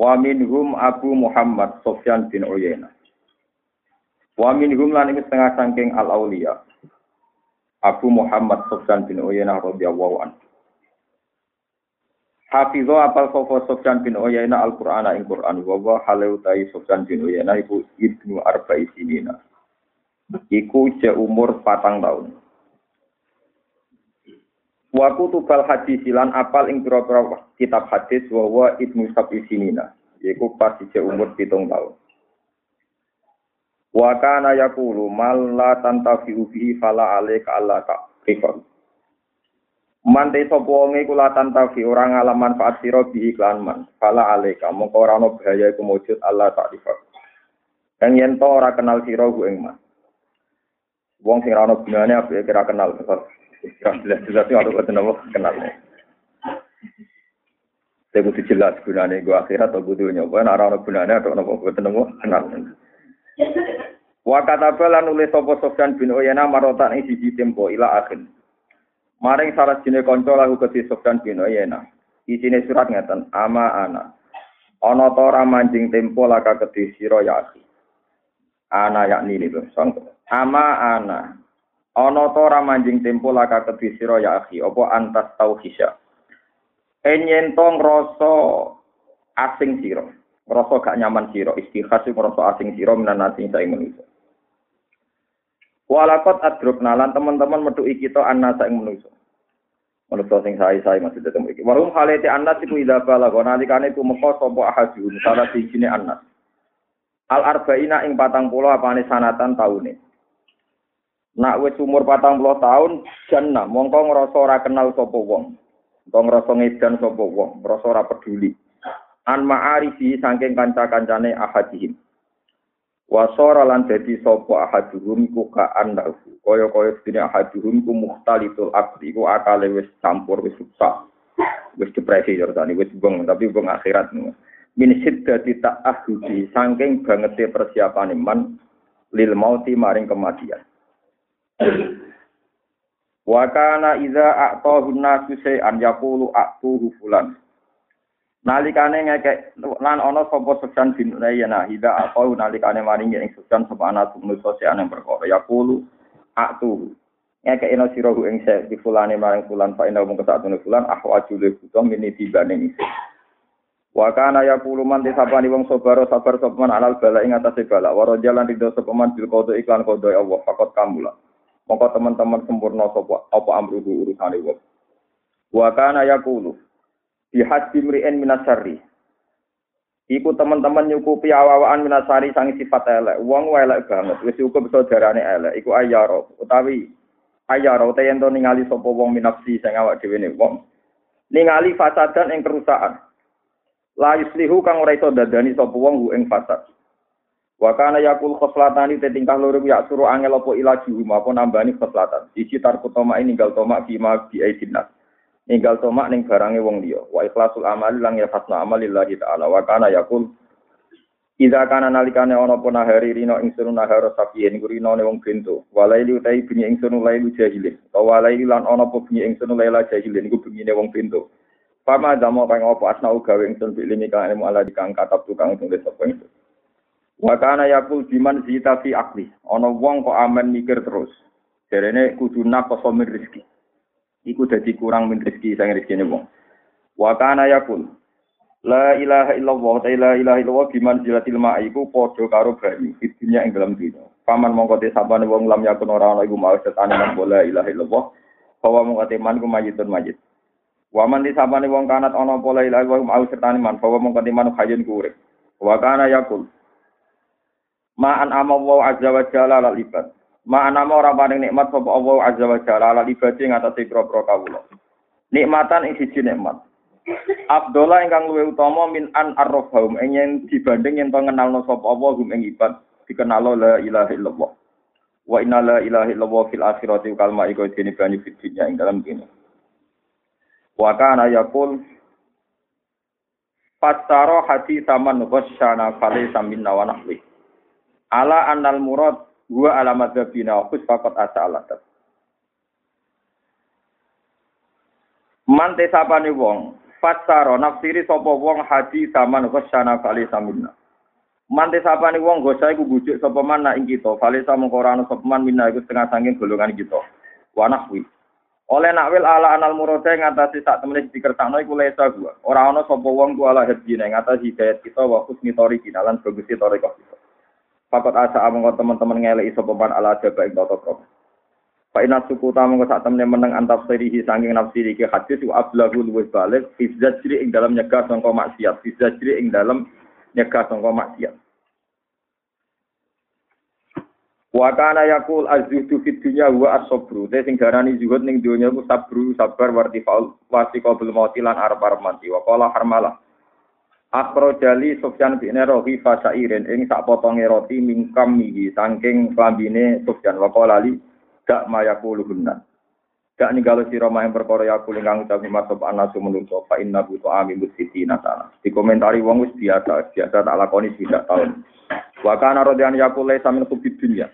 Wa minhum Abu Muhammad Sofyan bin Uyainah. Wa minhum lan iki setengah saking al auliya. Abu Muhammad Sofyan bin Uyainah radhiyallahu anhu. Hafizho apal sapa Sofyan bin Uyainah Al-Qur'an ing Qur'an wa wa halau tai Sofyan bin Uyainah iku ibnu arba'i sinina. Iku umur patang tahun. Wa kutubal hadis lan apal ing pira-pira kitab hadis wa wa ibnu sab'i sinina. Iku pas ije umur pitung tahun. Wa kana yaqulu mal la tantafi'u bihi fala alaika alla kifar. Mante sapa wong iku la tantafi ora ngalaman manfaat sira bihi klan man. Fala alaika mongko ora ana bahaya iku mujud Allah tak kifar. Kang yen to ora kenal sira ku ing man. Wong sing ora ana gunane apa kira kenal. Jelas-jelas itu aku ketemu kenal. Saya butuh jelas gunanya gue akhirat atau butuh nyoba, nah orang gunanya atau nopo gue ketemu kenal. Wa kata lan nulis sapa Sofyan bin Uyana marotan ing siji tempo ila akhir. Maring salah jine kanca lagu kedhi Sofyan bin Uyana. Isine surat ngeten, ama ana. Ana ta ora manjing tempo laka kedhi sira ya. Ana yakni lho, sang. Ama ana. Ana ta ora manjing tempo laka kedhi sira ya akhi, apa antas tauhisya. Enyen to ngrasa asing sira, ngrasa gak nyaman sira, istikhas ngrasa asing sira minan asing saing manusa. Walakot adrukna lan teman-teman metuki kita anna saing manusa. Manusa sing sae-sae masih tetep iki. Warum halete annas iku ida balago nalikane tumeka sapa ahadun salah sijine annas. Al arba'ina ing patang puluh apane sanatan taune. Nak wis umur patang puluh tahun, jannah mongko ngrasa ora kenal sapa wong. Kok ngrasa ngedan sapa wong, ngrasa ora peduli. An ma'arifi saking kanca-kancane ahadihim. Wasara lan dadi sapa ahaduhum ku ka andahu. Kaya-kaya sedene ahaduhum ku muhtalitul aqli ku akale wis campur wis rusak. Wis depresi jarane wis beng tapi beng akhirat. Min siddati ta'ahudi saking bangete persiapan iman lil mauti maring kematian. Wa kana idza a'tahu nasu an yaqulu a'tuhu fulan. Nalikane ngekek lan ana sapa Sufyan bin Uyainah idza a'tahu nalikane maringi ing Sufyan sapa ana manusa sean yang perkara yaqulu a'tuhu. Ngekek ina sirahu ing se di fulane maring fulan fa inna mung kesatune fulan ahwaju le butuh mini tibane isi. Wa kana yaqulu man tisapani wong sabar sabar sapa man alal bala ing atase bala wa rajalan ridho sapa man bil qada iklan qada Allah fakot kamula. Mongko teman-teman sempurna sapa apa amruhu urusane wong. Wa kana yaqulu bi minasarri. Iku teman-teman nyukupi awawaan minasari sang sifat elek. Wong elek banget. Wis cukup bisa darane elek. Iku ayaro utawi ayaro te yen ningali sapa wong minafsi sing awak dhewe wong. Ningali fasadan ing kerusakan. La yuslihu kang ora iso dadani sapa wong ing fasad. Wa kana yakul khoslatani te tingkah loro ya suruh angel apa ilaji huma apa nambani khoslatan. Siji tarku toma ini ninggal toma fima bi aidinnas. Ninggal toma ning barange wong liya. Wa ikhlasul amali lang ya fasna amalillahi ta'ala. Wa kana yakul Ida kana nalikane ana apa nahari rino ingsun nahara sapiyen gurino ne wong bento. Walaili utai bunyi ingsun lailu jahilin. Wa walaili lan ana apa bunyi ingsun laila jahilin iku bunyine wong bento. Fama damo kang apa asna gawe ingsun bilimi kang ilmu ala dikang katab tukang tulis sapa ingsun. Wakana yakul biman zita fi akli. Ono wong kok amen mikir terus. Jarene kudu nakoso min rezeki. Iku dadi kurang min rezeki sang rezekine wong. Wakana yakul La ilaha illallah, la ilaha illallah biman zilatil ma'i iku padha karo banyu di dunia ing dalam dunia. Paman mongko te sapane wong lam yakun ora ana iku mau setane nang bola ilaha illallah. Bahwa mongko te man ku majitun majid. Waman di sapane wong kanat ana pola ilaha illallah mau setane man, bahwa mongko te man hayun ku urip. Wa kana yakul Ma'an ama wa azza wa jalla ala ibad. Ma'an ama ora paring nikmat sapa Allah azza wa jalla ala ibad ing atase pira-pira kawula. Nikmatan ing siji nikmat. Abdullah ingkang luwih utama min an arrafahum ing yen dibanding yen to ngenalno sapa apa hum ing ibad dikenalo la ilaha illallah. Wa inna la ilaha illallah fil akhirati kalma iku dene banyu fitnya ing dalam kene. Wa kana yaqul Fasaro hati taman ghasyana fale samin wa nahwi. Ala anal murad huwa alamat zabina wa khus faqat asa alatat. Man tesapane wong, fasaro nafsiri sapa wong hadi zaman ghasyana fali samina. Man tesapane wong gosa iku bujuk sapa man ing kita, fali samangka ora ana sapa man minna iku setengah sanging golongan kita. Wa nahwi. Oleh nakwil ala anal murada ngatasi sak temene dikersakno iku lesa gua. Ora ana sapa wong ku ala hadine ngatasi hidayat kita wa husni kinalan bagus tori kita. Fakot asa amang teman-teman ngeleki sapa man ala jaba ing tata krama. Pak ina suku tamu ke saat temen meneng antap serihi sanging nafsi iki hadis wa ablahu luwes balik fi zajri ing dalam nyegah sangka maksiat fi zajri ing dalam nyegah sangka maksiat. Wa kana yakul azzuhdu fid dunya wa as-sabru. Te sing darani zuhud ning donya ku sabru sabar warti faul wasi qabul mauti lan arep-arep mati. Wa qala harmalah Akro jali Sufyan bin Rohi fasairin ing sak potonge roti mingkam mihi saking klambine Sufyan wa qala li dak mayakuluhunna. Dak ninggalo sira maing perkara yakul ingkang utawi masop anasu menungso fa inna bu ta'ami musiti natana. Dikomentari wong wis biasa, biasa tak lakoni tidak tahun. Wa kana rodian yakul laisa min kubid dunya.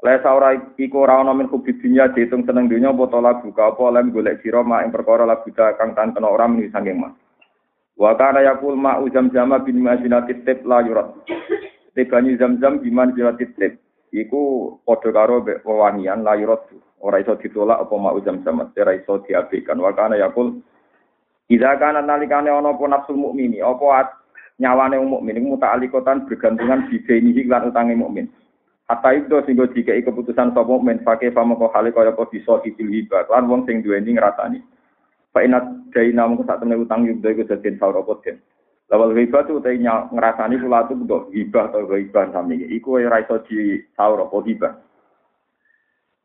Laisa ora iku ora ana min kubid dunya seneng dunya apa lagu ka apa lem golek sira maing perkara lagu kang tan kena ora meni sanging mah. Wa kana yakul ma ujam jama bin mazinatit tib la yurat. Tibani zam-zam biman zinatit tib iku padha karo wewangian layurat ora iso ditolak apa mau jam-jam ora iso diabaikan. Wa kana yakul Ida kana nalikane ana apa nafsul mukmini? Apa nyawane mukmin? Iku muta'alliqatan bergantungan bidainihi lan utange mukmin. Hatta itu sehingga jika keputusan sapa mukmin pakai famo kok hale kaya apa bisa hibah lan wong sing duweni ngrasani Pakina daina mung sak temne utang yo iku dadi sawro poten. Lawal riba tu te nya ngrasani kula tu kok riba to riba sami iku ora iso di sawro po riba.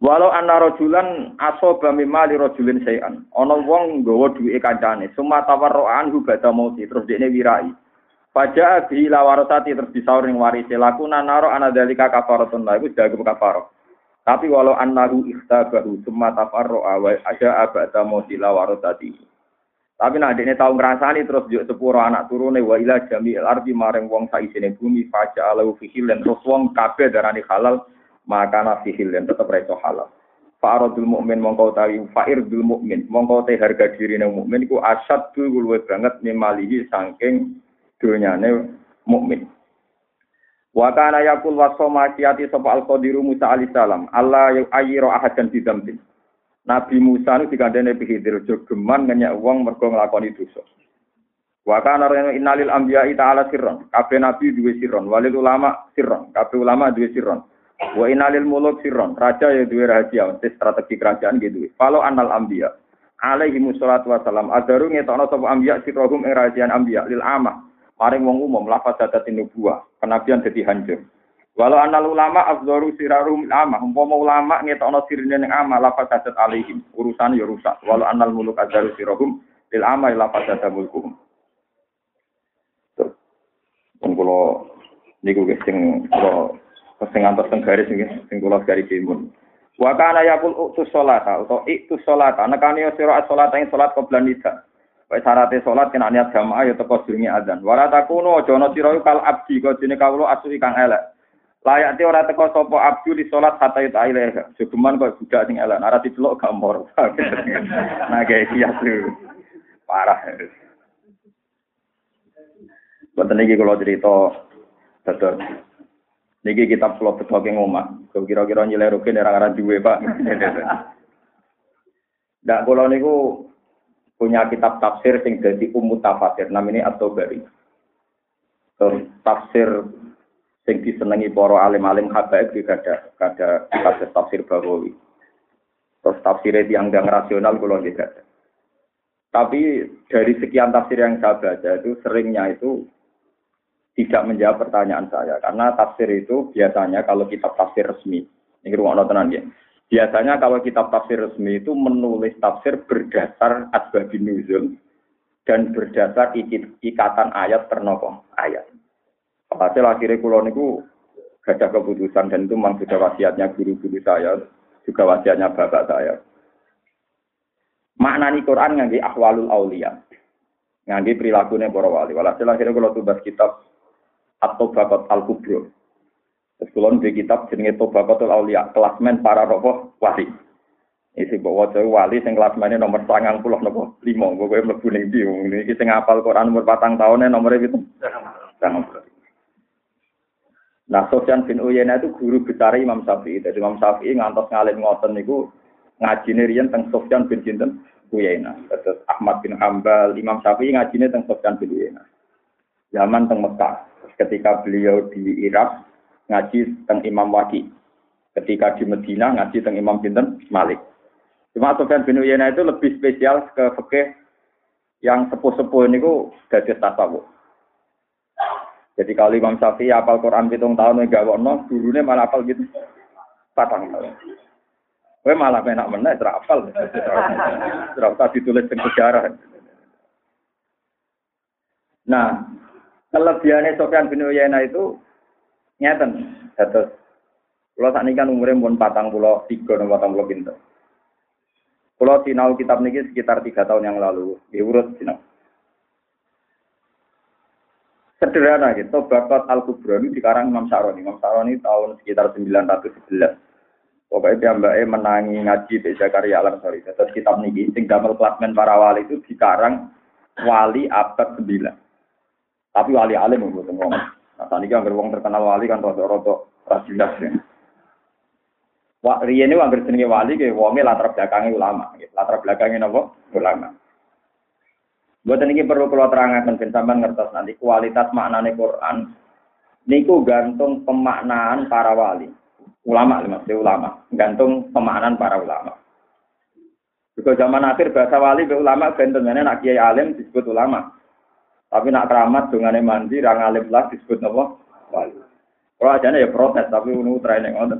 Walau anna rajulan bami mali rajulin sayan. Ana wong nggawa duwe kancane, summa tawarroan hubada mauti terus dekne wirai. Paja abi lawarotati terus disaur ning warise lakuna naro anadalika kafaratun la iku jago kafarat. Tapi walau annahu ikhtabahu summa tafarru'a wa ada abada mauti lawarasati. Tapi nak ini tahu ngerasani terus juk sepuro anak turune wa ila jamil ardi maring wong saisine bumi faja alau fihilen terus wong kabeh darani halal maka na fihilen tetep reso halal. Fa'aradul mukmin mongko tawi fa'irdul mukmin mongko te harga diri nang mukmin iku asad luwih banget nimalihi saking donyane mukmin. Wa kana yakul wasoma kiati sapa al-qadiru Musa alaihi salam Allah ayyira ahadan bidambin. Nabi Musa itu dikandani Khidir jogeman ngenyak uang mergo nglakoni dosa. Wa kana innalil anbiya'i ta'ala sirron. Kabeh nabi duwe sirron, walil ulama sirron, kabeh ulama duwe sirron. Wa innalil muluk sirron, raja ya duwe rahasia, mesti strategi kerajaan gitu. Kalau anal anbiya alaihi musallatu wasalam adaru ngetokno sapa anbiya sirrohum ing rahasian anbiya lil amah. Maring wong umum lafaz dadatin nubuwah, kenabian dadi hancur. Walau anal ulama afdoru sirarum ama, umpama ulama ngetokno sirine ning ama lafaz sadat alaihim, urusan ya rusak. Walau anal muluk ajaru sirahum lil ama lafaz sadat mulkuhum. Wong kula niku guys sing kula sing antos teng garis nggih, sing kula garis timun. Wa kana yaqul utus sholata utawa iktus sholata, nekane sira as-sholata ing salat qoblan nida. Wae syaraté salat kena niat jamaah ya teko durunge adzan. Wala takuno aja ana sira kal abdi kok dene kawula asu kang elek. Layak te ora teko sapa abdu di salat hatta ita ilaih. Jogeman kok budak sing elek, ora diceluk gambar. nah kayak kias. Parah. Boten iki kula cerita dados niki kitab kula betoke ngomah. Kira-kira nyileh rugen ora ora duwe, Pak. Ndak kula niku punya kitab tafsir sing dadi umum tafsir namanya At-Tabari. Tafsir sing disenengi para alim-alim habaib iki kada kada kada tafsir Bawawi. Terus tafsirnya dianggap rasional kalau tidak. Tapi dari sekian tafsir yang saya baca itu seringnya itu tidak menjawab pertanyaan saya karena tafsir itu biasanya kalau kitab tafsir resmi ini ruang tenan ya. Biasanya kalau kitab tafsir resmi itu menulis tafsir berdasar asbabun nuzul dan berdasar ikatan ayat ternopo ayat. Hasil akhirnya kulo niku gada keputusan dan itu memang sudah wasiatnya guru-guru saya, juga wasiatnya bapak saya. Maknani Quran ngangge ahwalul aulia. Ngangge perilakunya para wali. Walhasil akhirnya kalau tubas kitab atau bakat al-kubro. Terus kulon di kitab jenenge Tobaqatul Aulia, kelasmen para roh wali. Isi bawa jauh wali sing kelasmennya nomor sangang puluh nopo lima, gue mlebu ning ndi ini sing ngapal Quran umur patang tahunnya nomornya itu. Nah, Sofyan bin Uyainah itu guru besar Imam Syafi'i. Jadi Imam Syafi'i ngantos ngalim ngoten niku ngajine riyen teng Sofyan bin sinten Uyainah. Terus Ahmad bin Hambal, Imam Syafi'i ngajine teng Sofyan bin Uyainah. Zaman teng Mekah. Ketika beliau di Irak, ngaji teng Imam Waki. Ketika di Medina ngaji teng Imam Binten Malik. Cuma Sofyan bin Uyainah itu lebih spesial ke fikih yang sepuh-sepuh ini ku dari tasawuf. Jadi kalau Imam Syafi'i apal Quran hitung tahun enggak wono, gurunya malah apal gitu. Patang tahun. Gue malah enak mana, terapal. Terapal ditulis di sejarah. Nah, kelebihannya Sofyan bin Uyainah itu Nyeten, terus kalau saat ini kan umurnya pun pulau dan patang pulau pinter. Kalau sinau kitab ini sekitar tiga tahun yang lalu, diurut sinau. Sederhana gitu, Bakat Al-Kubra ini dikarang Imam Saroni. Imam Saroni tahun sekitar 911. Pokoknya dia mbak menangi ngaji di Zakaria Alam sorry. Terus kitab ini, sing damel klasmen para wali itu dikarang wali abad 9. Tapi wali alim mboten ngomong. Nah, tadi kan wong terkenal wali kan rada-rada rasilas ya. Wah, riyen ini anggere jenenge wali ke wonge latar belakangnya ulama, latar belakangnya napa? Ulama. Buat ini perlu kalau terangkan ben sampean ngertos nanti kualitas maknane Quran niku gantung pemaknaan para wali. Ulama maksudnya ulama, gantung pemaknaan para ulama. Juga zaman akhir bahasa wali be ulama bentuknya nak kiai alim disebut ulama. Tapi nak keramat dengan mandi, rang alim lah disebut apa? Wali. Kalau aja ya protes, tapi unu training ngoten.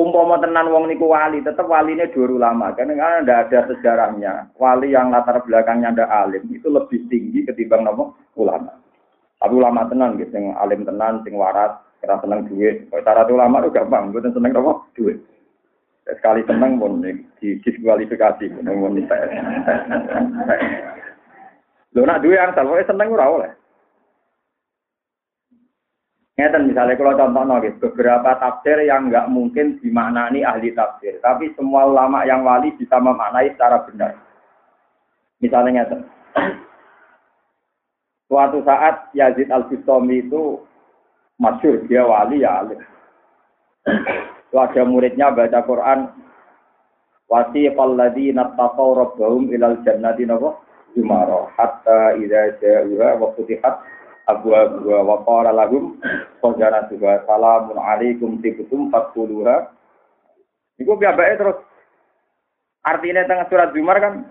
Umpama tenan wong niku wali, tetap walinya dua ulama. Karena kan ada ada sejarahnya. Wali yang latar belakangnya ada alim itu lebih tinggi ketimbang nopo ulama. Tapi ulama tenan gitu, yang alim tenan, sing waras, kira seneng duit. Kalau cara ulama itu gampang, gue seneng nopo duit. Sekali seneng pun di diskualifikasi, pun pun Lho nak duwe angsal pokoke seneng ora oleh. Ngeten misalnya kalau contoh nggih, beberapa tafsir yang nggak mungkin dimaknani ahli tafsir, tapi semua ulama yang wali bisa memaknai secara benar. Misalnya ngeten. Suatu saat Yazid Al-Bustami itu masyur, dia wali ya alim. ada muridnya baca Quran, wasiqal ladzina taqaw rabbahum ilal jannati napa? Jumaro hatta idza ja'uha wa futihat abwa wa qala lahum qajanatuha salamun alaikum tibtum fadkhuluha Iku piyambake terus artinya tengah surat Zumar kan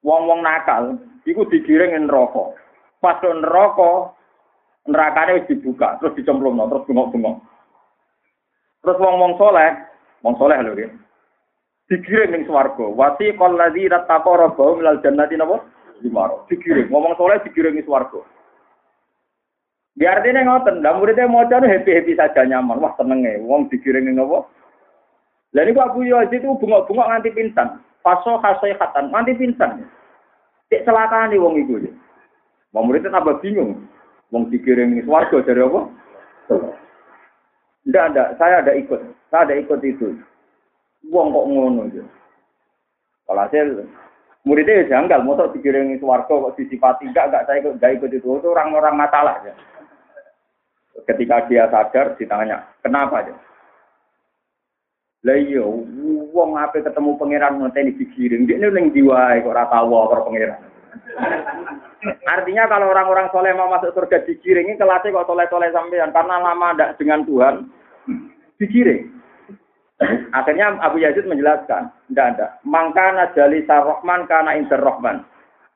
wong-wong nakal iku digiring neraka. Pas neraka nerakane wis dibuka terus dicemplungno terus bengok-bengok. Terus wong-wong soleh, wong soleh lho digiring ning swarga. Wasi qal ladzina taqaw rabbahum minal jannati napa? Dimaro. Digiring. Ngomong soleh digiring ning swarga. Di artinya ngoten, lah muridnya mau cari happy-happy saja nyaman. Wah senenge, wong digiring ning napa? Lah niku Abu Yazid itu bengok-bengok nganti pingsan. Faso khasai khatan, nganti pingsan. Cek nih wong iku. Wong muridnya tambah bingung. Wong digiring ning swarga dari apa? Tidak ada, saya ada ikut. Saya ada ikut itu. Wong kok ngono ya. Kalau hasil muridnya ya janggal, motor dikiringi swarga kok disifati enggak, enggak saya ikut, enggak ikut itu. Itu orang-orang masalah ya. Ketika dia sadar ditanya, kenapa ya? Lah iya, wong ketemu pangeran ngenteni dikiring, dia ning diwae kok ora tau karo pangeran. Artinya kalau orang-orang soleh mau masuk surga dikiringi kelasnya kok soleh-soleh sampean karena lama ndak dengan Tuhan dikiring. Akhirnya Abu Yazid menjelaskan, tidak ada. Mangkana jali sarrohman karena interrohman.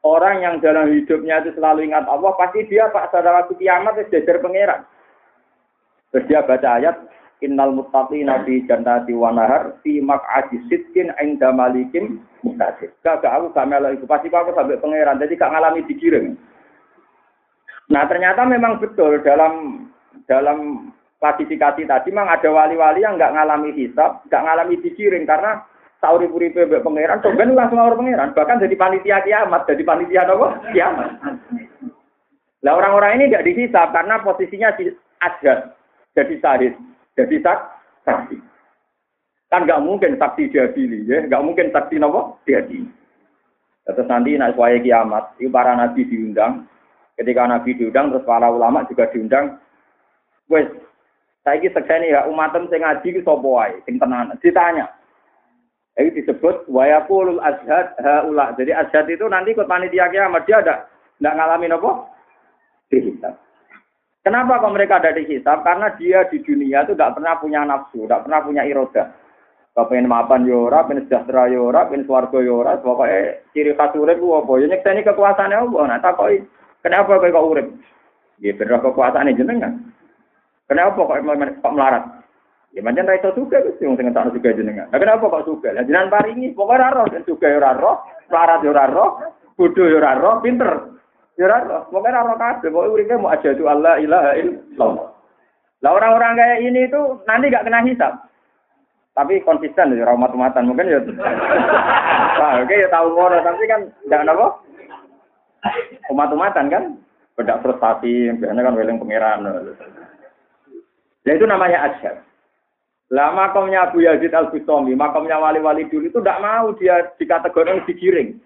Orang yang dalam hidupnya itu selalu ingat Allah, pasti dia pak pada waktu kiamat itu jajar pangeran. Terus dia baca ayat, innal muttaqina fi jannati wa nahar fi maq'adi sidqin 'inda malikin muqtadir. Gak aku gak melok iku pasti aku sampai pangeran jadi gak ngalami dikirim. Nah ternyata memang betul dalam dalam klasifikasi tadi memang ada wali-wali yang nggak ngalami hisab, nggak ngalami dikirim karena sauri puri mbek pangeran, soben langsung ngawur pangeran, bahkan jadi panitia kiamat, jadi panitia apa? Kiamat. Lah orang-orang ini nggak dihisab karena posisinya ada jadi sahid, jadi saksi. Kan nggak mungkin saksi diadili, ya, nggak mungkin saksi nopo diadili. Terus nanti naik suaya kiamat, itu para nabi diundang. Ketika nabi diundang, terus para ulama juga diundang. Wes, saya ini sekseni ya umatem sing ngaji ki sapa sing tenan. Ditanya. Ini disebut wayaqulul ashad haula. Jadi ashad itu nanti ikut panitia kiamat dia ada enggak ngalamin apa? Dihisab. Kenapa kok mereka ada di hisab? Karena dia di dunia itu tidak pernah punya nafsu, tidak pernah punya iroda. Kau pengen mapan yora, pengen sejahtera yora, pengen suarga yora, ya pokoknya ciri khas urip ku apa? Ya nyekseni kekuasaannya apa? Nah takoi, kenapa kok urip? Ya bener kekuasaan jenengan. Kenapa kok kok melarat? Ya macam ra iso juga Gusti wong sing entakno juga jenengan. Nah kenapa kok suka? Lah jenengan paringi pokoknya ora roh, suka ya ora roh, melarat ya ora roh, bodoh ya ora roh, pinter Ya ora roh, pokoke ora roh kabeh, pokoke uripe itu Allah ilaha illallah. Lah orang-orang kayak ini itu nanti gak kena hisab. Tapi konsisten ya umat-umatan mungkin ya. Wah, oke ya tahu ngono, tapi kan enggak napa? Umat-umatan kan beda frustasi, biasanya kan weling pangeran. Ya itu namanya asyar. Lah makamnya Abu Yazid Al-Bustami, makamnya wali-wali dulu itu tidak mau dia dikategorikan digiring.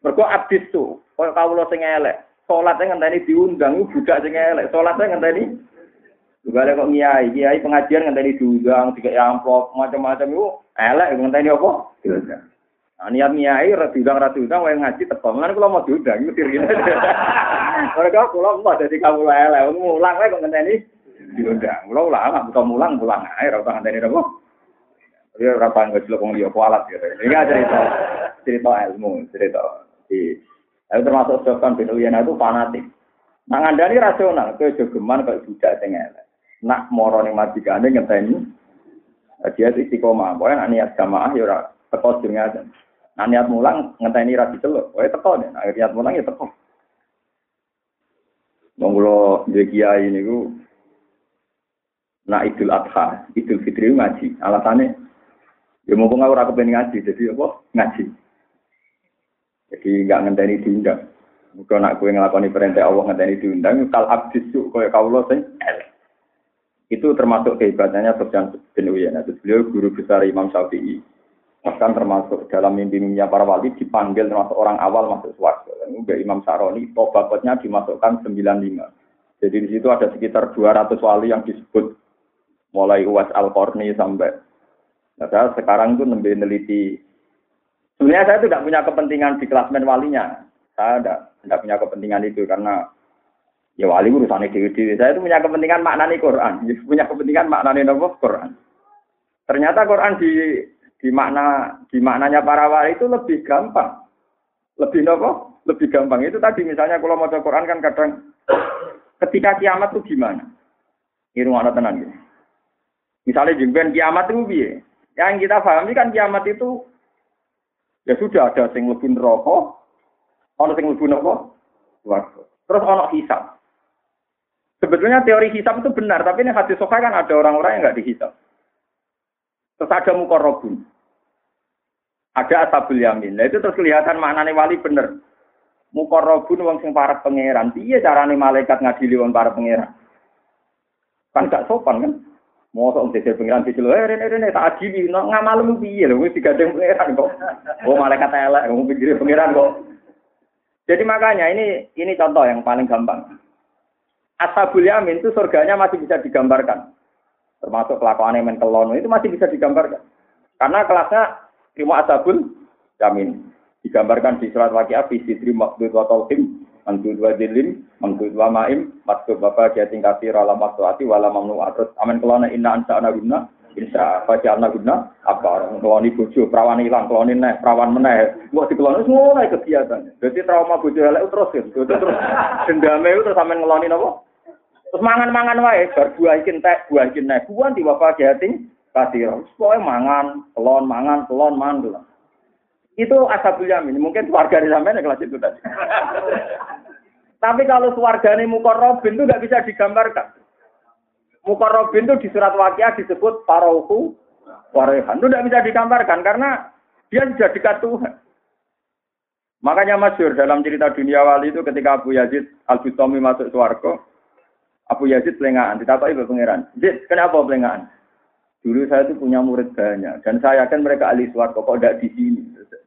Mergo abis tuh, kalau kau lo sing elek. Sholatnya ngenteni diundang, budak sing elek. Sholatnya ngenteni juga kok kiai, kiai pengajian ngenteni diundang, tiga amplop, macam-macam itu elek ngenteni apa? Diundang. Nah, niat kiai diundang ra diundang wae ngaji teko. Lan kula mau diundang itu diri. Mereka kula mau dadi kamu elek, mulang wae kok ngenteni diundang. Kula ulama bukan mulang mulang ae ra usah ngenteni apa. Dia ora panggo celok wong liya kualat gitu. Ini cerita cerita ilmu, cerita di itu termasuk Sofyan bin Uyainah itu fanatik. Nah, ngandani rasional, ke jogeman kayak budak sing elek. Nak moro ning majikane ngenteni dia itu istiqomah. Pokoknya nak niat jamaah ya ora teko jenengan. Nah niat mulang ngenteni ra diceluk. Pokoknya teko deh. Nah, niat mulang ya teko. Wong kula kiai niku nak Idul Adha, Idul Fitri ngaji. Alasannya ya mumpung ora kepen ngaji, jadi apa? Ngaji. Jadi nggak ngenteni diundang. Muga nak kue ngelakoni perintah Allah ngenteni diundang, kal abdis yuk kaya kaulo sing Itu termasuk kehebatannya Sofyan bin Uyainah. Beliau guru besar Imam Syafi'i. Bahkan termasuk dalam mimpi-mimpinya para wali dipanggil termasuk orang awal masuk suarga. Juga Imam Saroni, tobatnya dimasukkan 95. Jadi di situ ada sekitar 200 wali yang disebut mulai Uwas Al-Qarni sampai Nah, sekarang itu nembe neliti Sebenarnya saya tidak punya kepentingan di klasmen walinya. Saya tidak, tidak punya kepentingan itu karena ya wali urusan dewi dewi. Saya itu punya kepentingan maknani Quran, ya, punya kepentingan maknani nopo Quran. Ternyata Quran di di makna di maknanya para wali itu lebih gampang, lebih nopo, lebih gampang. Itu tadi misalnya kalau mau Quran kan kadang ketika kiamat itu gimana? Ini rumah tenan gitu. Misalnya jengben kiamat itu biye. Yang kita pahami kan kiamat itu Ya sudah ada sing lebih neraka, ana sing lebih? Swarga. Terus ana hisab. Sebetulnya teori hisab itu benar, tapi ini hadis sokai kan ada orang-orang yang nggak dihisab. Terus ada mukorobun. Ada asabul yamin. Nah itu terus kelihatan maknanya wali bener. Mukorobun wong sing para pangeran. Iya carane malaikat ngadili wong para pangeran. Kan gak sopan kan? Mosok dhewe pengiran dicelo, eh rene rene tak adili, no ngamalmu piye lho wis digandeng pengiran kok. Oh malaikat elek, wong pikir pengiran kok. Jadi makanya ini ini contoh yang paling gampang. Ashabul Yamin itu surganya masih bisa digambarkan. Termasuk kelakuan yang menkelon itu masih bisa digambarkan. Karena kelasnya terima Ashabul Yamin. Digambarkan di surat waqiah fi sidri maqdud wa Mangkut wa dilin, mangkut wa maim, maksud bapak jating kasir ala maksuati wala mamnu atas amin kelana inna ansa guna, insya baca ana guna, apa orang keloni bojo, perawan hilang, keloni neh, perawan meneh, gua di keloni semua naik kegiatan. Jadi trauma bojo elek terus gitu, terus dendame itu terus amin ngeloni nopo, Terus mangan-mangan wae, bar buah iki entek, buah iki nek buah di bapak jating kasih. Pokoke mangan, telon mangan, telon mangan. Itu asabul yamin. Mungkin keluarga di sampean kelas itu tadi. Tapi kalau keluarganya Mukorobin itu nggak bisa digambarkan. Mukorobin itu di surat wakia disebut parauhu warehan. Itu nggak bisa digambarkan karena dia sudah dekat Tuhan. Makanya masyur dalam cerita dunia wali itu ketika Abu Yazid Al-Bustami masuk suarga, Abu Yazid pelengahan, ditapai ibu pangeran. Zid, kenapa pelengahan? Dulu saya itu punya murid banyak dan saya yakin mereka ahli suarga kok tidak di sini.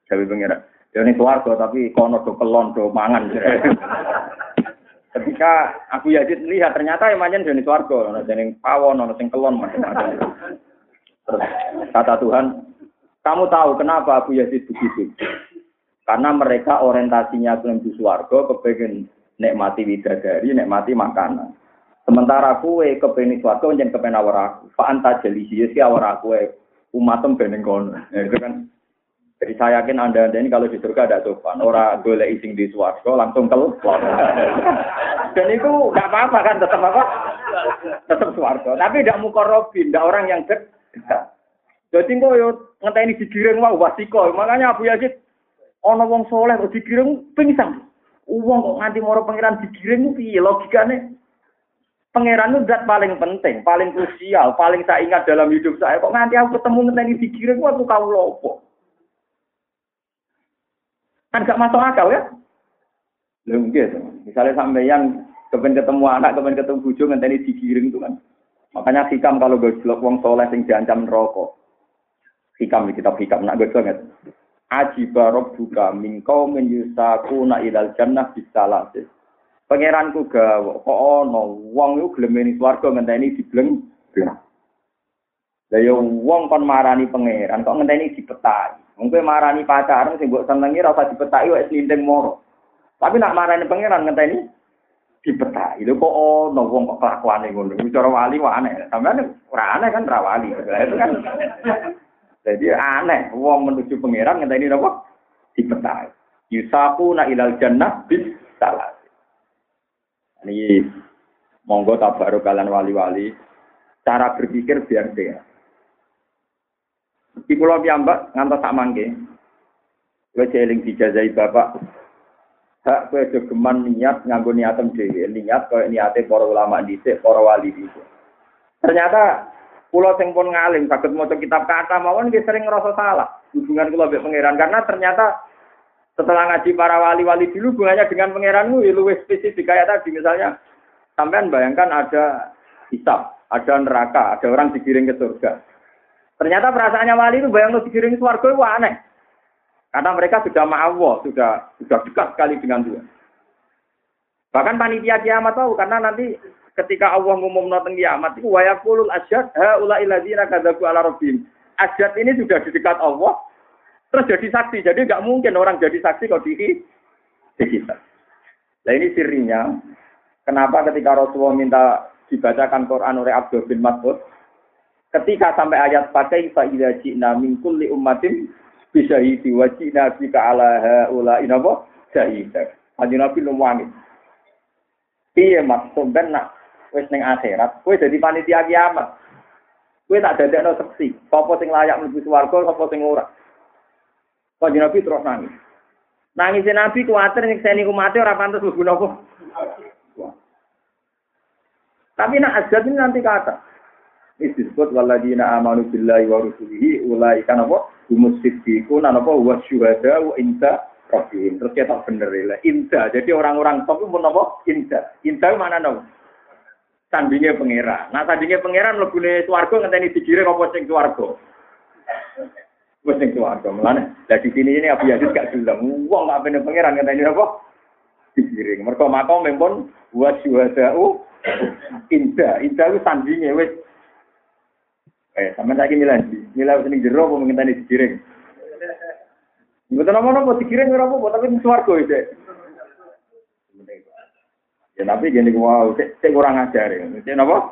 Jadi pangeran. Ya ini suarga tapi kono do kelon do mangan. Ketika Abu Yazid melihat ternyata manjen jenis suarga, ono jenis pawon, ono kelon macam-macam. Kata Tuhan, kamu tahu kenapa Abu Yazid begitu? Karena mereka orientasinya menuju suarga, kepengen nikmati widadari, nikmati makanan. Sementara kue kepengen suatu jangan kepengen awar aku. Fa anta jeli sih awar aku umatem beneng kono. Ya, itu kan. Jadi saya yakin anda anda ini kalau di surga ada sopan. Orang boleh ising di suarga langsung kel. Dan itu nggak apa-apa kan tetap apa? Tetap suarga. Tapi tidak mukorobin, tidak orang yang dekat. Jadi kok yo ngenteni digiring wah wasiko. Makanya Abu Yazid ono wong soleh kok digiring pingsan. Uang kok nganti moro pangeran digiring piye logikane? Pangeran itu zat paling penting, paling krusial, paling saya ingat dalam hidup saya. Kok nanti aku ketemu ngenteni dikirim, aku kau lopo. Kan gak masuk akal ya? Lho gitu. Misalnya sampeyan kepen ketemu anak, kepen ketemu bujo ngenteni dikirim itu kan. Makanya hikam kalau gojlok wong soleh sing diancam rokok. Hikam di kitab hikam nak gojlok nggak? Ajiba buka mingkau menyusakuna ilal jannah bisalasis. Pangeranku gawe kok ana wong iku glemeni swarga ngenteni dibleng. Lah yo wong kon marani pangeran kok ngenteni dipetai. Kowe marani pacaran sing mbok senengi ora usah dipetai wis lindeng moro. Tapi nak marani pangeran ngenteni dipetai. Lho kok ana wong kok kelakuane ngono. Cara wali wae aneh. Sampeyan ora aneh kan ora wali. Itu kan Jadi aneh wong menuju pangeran ngenteni napa? Dipetai. Yusaku na ilal jannah bis salah. Ini monggo tabaruk kalian wali-wali. Cara berpikir biar dia. Di pulau piambak ngantos tak mangke. Kowe jeling dijazai bapak. Hak kowe geman niat nganggo niatem dhewe, niat koyo niate para ulama dhisik, para wali dhisik. Ternyata pulau sing pun ngalim saged maca kitab kata mawon nggih sering ngerasa salah hubungan kula mbek pangeran karena ternyata setelah ngaji para wali-wali dulu hubungannya dengan pangeranmu ya lebih spesifik kayak tadi misalnya sampean bayangkan ada hisab, ada neraka, ada orang digiring ke surga. Ternyata perasaannya wali itu bayang digiring ke surga itu aneh. Karena mereka sudah ma'awah, sudah sudah dekat sekali dengan Tuhan. Bahkan panitia kiamat tahu karena nanti ketika Allah ngumum tentang kiamat itu wayakulul asyad haula iladzina kadzabu ala rabbihim. Asyad ini sudah di dekat Allah, Terus jadi saksi. Jadi nggak mungkin orang jadi saksi kalau di kita. Nah ini sirinya. Kenapa ketika Rasulullah minta dibacakan Quran oleh Abdul bin Mas'ud, ketika sampai ayat pakai fa'idha ji'na min kulli ummatin bisyahidi wa ji'na bika ala ha'ula inapa syahidah. Haji Nabi lumwangi. Iya mas, sampean nak wis ning akhirat, kowe dadi panitia kiamat. Kowe tak dadekno seksi, sapa sing layak mlebu swarga, sapa sing ora. Kanjeng Nabi terus nangis. Nangisnya Nabi kuatir nyekseni umatnya orang pantas mlebu napa. Tapi nak azab ini nanti kata. Disebut waladina amanu billahi wa rusulihi ulai kan apa? Humus siddiqun apa wa syuhada wa inta rabbihim. Terus kita bener lah. Inta. Jadi orang-orang top itu apa? Inta. Inta mana napa? Sandingnya pangeran. Nah sandingnya pangeran lebih swarga ngenteni digiring apa sing swarga. Wes ning swarga melane. Lah di sini ini Abu Yazid gak gelem. Wong gak pengen pangeran ini apa? Digiring. Mergo makom mempun wa syuhada'u inda. Inda ku sandinge wis Eh, sampeyan saiki milih. Milih wis ning jero apa ngenteni digiring. Mboten apa-apa digiring ora apa-apa tapi swarga iki. Ya tapi gini wow, cek kurang ajar ya. Cek napa?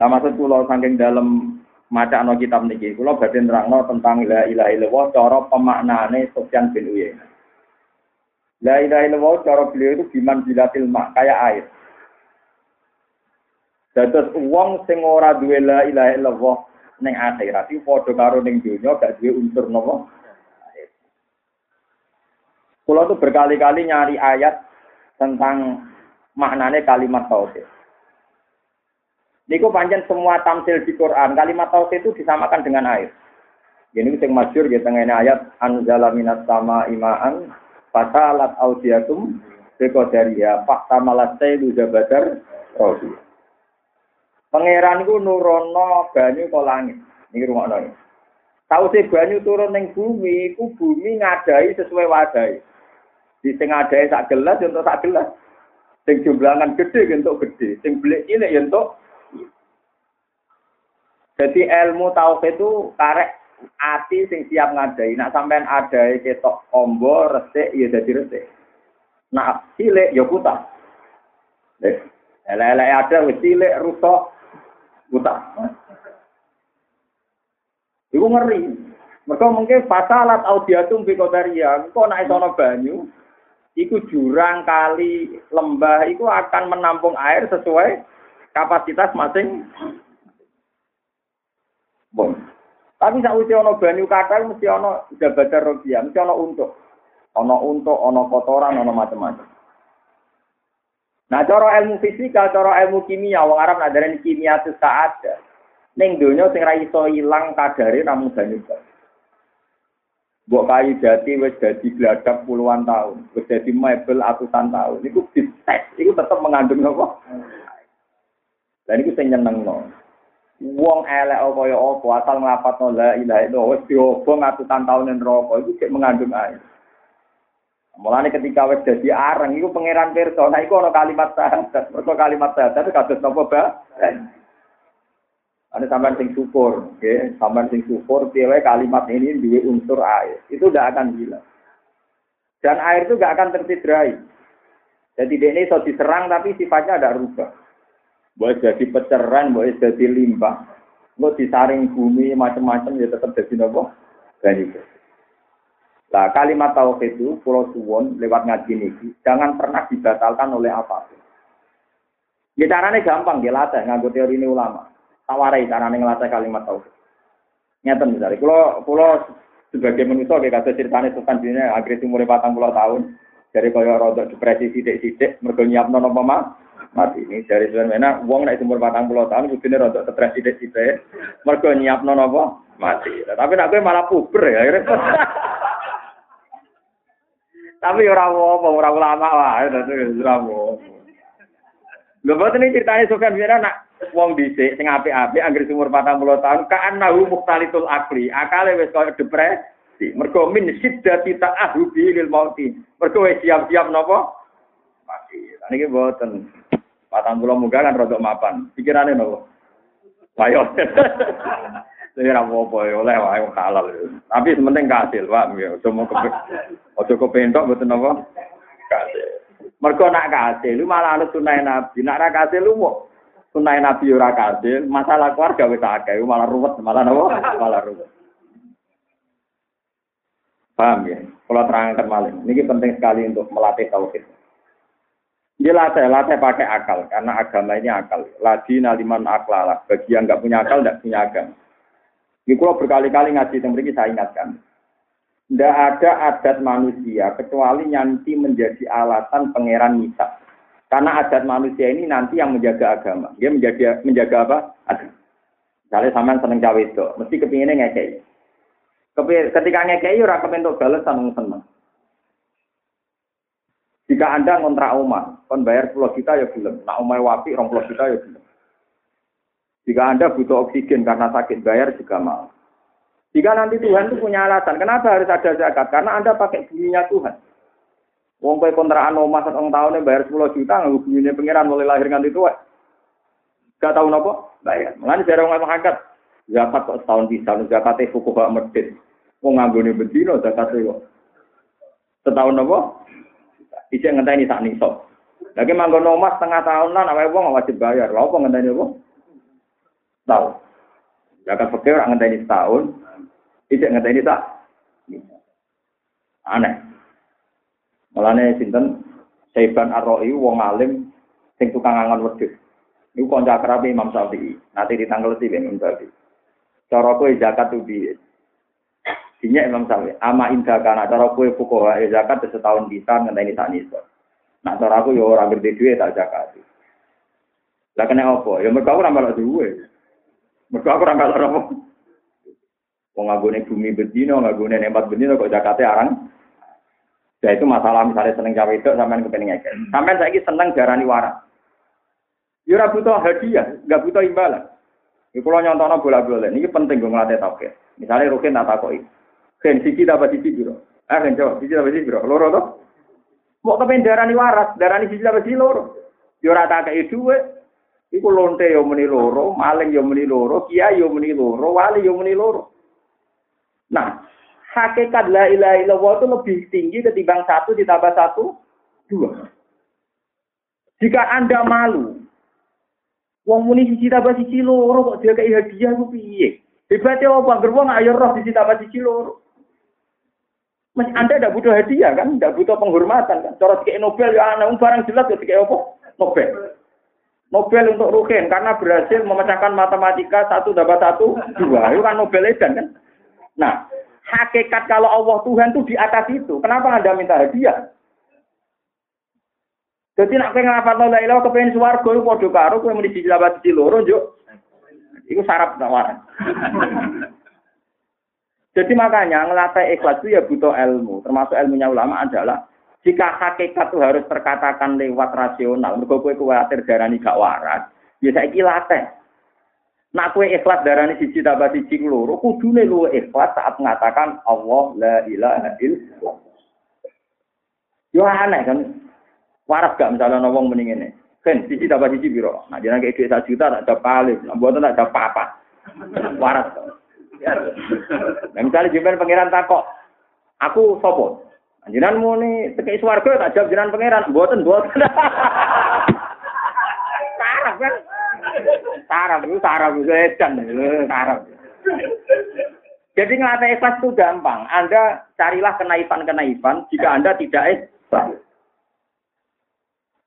Nah maksud pulau saking dalam maca no kitab niki kula badhe nerangno tentang la ilaha illallah cara pemaknane Sufyan bin Uyainah. La ilaha illallah cara beliau itu biman mak kayak air. Dados wong sing ora duwe la ilaha illallah ning akhirat iki padha karo ning donya gak duwe unsur napa. Kulo tuh berkali-kali nyari ayat tentang maknanya kalimat tauhid. Niku panjang semua tamsil di Quran, kalimat tauhid itu disamakan dengan air. Ini sing masyhur ya tengene ayat anzala minas sama imaan fasalat audiatum bekodaria fahtamalat sayyidu jabadar rohi. Pangeran iku nurono banyu ke langit. Niki. Tahu sih banyu turun ning bumi, iku bumi ngadai sesuai wadai. Di sing ngadai sak gelas ya untuk sak gelas. Sing jumlahan gede ya untuk gede, sing belik cilik ya untuk jadi ilmu tauhid itu karek ati sing siap ngadai. Nak sampean ada ketok ombo resik ya jadi resik. Nak cilik ya kutah. Lele ada wis cilik rusak kutah. Iku ngeri. Mereka mungkin fasalat audiatum bi kodaria. Kok naik sono banyu, iku jurang kali lembah iku akan menampung air sesuai kapasitas masing Bon. Tapi sak usia ono banyu kata mesti ono jabatan rupiah, mesti ono untuk. Ono untuk, ono kotoran, ono macam-macam. Nah, cara ilmu fisika, cara ilmu kimia, wong Arab nadarin kimia itu ada. Ning donya sing ra iso ilang kadare namung banyu. Mbok kayu jati wis dadi gladak puluhan tahun, wis dadi mebel atusan tahun. Iku dites, iku tetep mengandung apa? Dan iku sing nyenengno. Wong elek kaya apa asal nglapatno la ilaha illallah wis diobong atusan ning neraka iku cek mengandung air. Mulane ketika wis dadi areng iku pangeran pirsa, nah iku ana kalimat syahadat. Mergo kalimat syahadat kados napa, Ba? Ada sampean sing syukur, oke, okay? sampean sing syukur, piye kalimat ini duwe unsur air. Itu tidak akan hilang. Dan air itu gak akan tersidrai. Jadi dia ini so diserang tapi sifatnya ada rubah. Boleh jadi peceran, boleh jadi limbah. Mau disaring bumi macam-macam ya tetap jadi nopo. Dan itu. Nah, kalimat tauhid itu pulau suwon lewat ngaji niki jangan pernah dibatalkan oleh apa pun. Ya caranya gampang dilatih nganggo teori ini ulama. Tawarai caranya ngelatih kalimat tauhid. Nyata misalnya, kalau kalau sebagai manusia kayak kata ceritanya Sultan Dina agresi umur 40 tahun dari kaya rodok depresi sidik-sidik mergo nyiapno napa mati ini dari sebenarnya uang naik umur batang pulau tahun mungkin rodok stres sidik sidik mergo nyiapno napa mati tapi nak gue malah puber ya tapi ora apa ora ulama wae dadi ora apa Lho boten iki critane Sofyan bin nak wong dhisik sing apik-apik anggere umur 40 tahun kaan nahu muhtalitul akli akale wis koyo depresi. Mergo min siddati ta'ahubi lil mauti. Mergo wis siap-siap napa? Mati niki boten patang pulau muga kan rodok mapan. Pikirannya nopo ayo Saya ora apa ya oleh wae halal. Tapi sementing kasil, Pak. Ya, cuma kepe ojo kepentok mboten napa? Kasil. Mergo nak kasil, lu malah ana sunai nabi. Nak ra kasil lu mau sunai nabi ora kasil, masalah keluarga wis akeh, malah ruwet, malah napa? Malah ruwet. Paham ya? Kalau terangkan maling, ini penting sekali untuk melatih tauhid. Dia latih, latih pakai akal, karena agama ini akal. Lagi naliman aklalah, bagi yang nggak punya akal, nggak punya agama. Ini kalau berkali-kali ngaji yang saya ingatkan. Tidak ada adat manusia kecuali nanti menjadi alasan pangeran misal. Karena adat manusia ini nanti yang menjaga agama. Dia menjaga menjaga apa? Agama. Misalnya sampean seneng cawe itu, mesti kepinginnya ngekei. Ketika ngekei, ora kepentuk balas seneng. Jika Anda ngontrak rumah, kon bayar 10 juta ya belum. Nak umai wapi 20 juta ya belum. Jika Anda butuh oksigen karena sakit, bayar juga mau. Jika nanti Tuhan itu punya alasan, kenapa harus ada zakat? Karena Anda pakai buminya Tuhan. Wong kowe kontrakan omah tahun bayar 10 juta nggak buminya pengiran mulai lahir nganti tua. Gak tahu nopo? Bayar. Mengenai jarang ngomong angkat. Zakat kok setahun bisa, zakat itu kok medit. Wong nganggone zakat kok. Setahun nopo? Ijek ngenteni sak nisab. Lagi manggon omah setengah tahun lah, awake wong wajib bayar. Lha apa ngenteni apa? Tahu. Zakat fakir orang ngenteni setahun, ijek ngenteni tak. Aneh. Malane sinten Saiban Ar-Ra'i wong alim sing tukang angon wedhus. Iku kanca akrabe Imam Syafi'i. Nanti ditanggleti Imam Syafi'i. Cara kowe zakat tuh piye? Dinya Imam Syafi'i. Ama indah kana cara kowe fuqaha zakat setahun bisa ngenteni sak nisab. Nah cara aku ya ora ngerti duwe tak zakat. Lah kena apa? Ya mergo ora melok duwe. Mergo aku ora melok apa? Wong nggone bumi bedino, nggone nempat bedino kok zakate arang. Ya itu masalah misalnya seneng cawe itu sampean kepengen ngekek. Sampean saiki seneng darani waras. Ya ora butuh hadiah, enggak butuh imbalan. Iku kalau nyontono bola-bola, ini penting gue ngelatih tauhid. Misalnya Rukin tak takoi. Ken siji dapat siji biro. Eh kan coba siji dapat siji biro. Loro toh? Mau kepen darani waras, darani siji dapat siji loro. Yo ora tak kei dhuwit. Iku lonte yo muni loro, maling yo muni loro, kiai yo muni loro, wali yo muni loro. Nah, hakikat la ilaha illallah itu lebih tinggi ketimbang satu ditambah satu, dua. Jika Anda malu, wong muni siji tambah siji loro kok dia kayak hadiah ku piye? Hebatnya apa? Gerwong ayo roh siji tambah siji loro. Mas Anda tidak butuh hadiah kan, tidak butuh penghormatan kan. Cara tiga Nobel ya anak barang jelas ya tiga apa? Nobel. Nobel untuk Rukin karena berhasil memecahkan matematika satu dapat satu dua itu kan Nobel Edan kan. Nah, hakikat kalau Allah Tuhan itu di atas itu. Kenapa Anda minta hadiah? Jadi nak pengen ngelapat la ilaha kepengen swarga iku padha karo kowe muni siji lapat siji loro njuk. Iku syarat tawaran. Jadi makanya ngelatih ikhlas itu ya butuh ilmu. Termasuk ilmunya ulama adalah jika hakikat itu harus terkatakan lewat rasional. Mergo kowe kuwatir darani gak waras, ya saiki latih. Nak kue ikhlas darani siji tambah siji loro, kudune lu ikhlas saat mengatakan Allah la ilaha illallah. Yo aneh kan. Waras gak misalnya wong mending ini. Kan siji tambah siji biro. Nah jangan kayak duit satu juta tak ada paling, nah buat tak ada apa-apa. Waras. Nah misalnya jemben pangeran takok, aku sopo. Jenengan mau nih tekek swarga tak jawab jenengan pangeran, buatan buatan. Sarap kan? Sarap itu sarap itu edan, sarap. Jadi ngelatih ikhlas itu gampang. Anda carilah kenaifan-kenaifan jika Anda tidak ikhlas.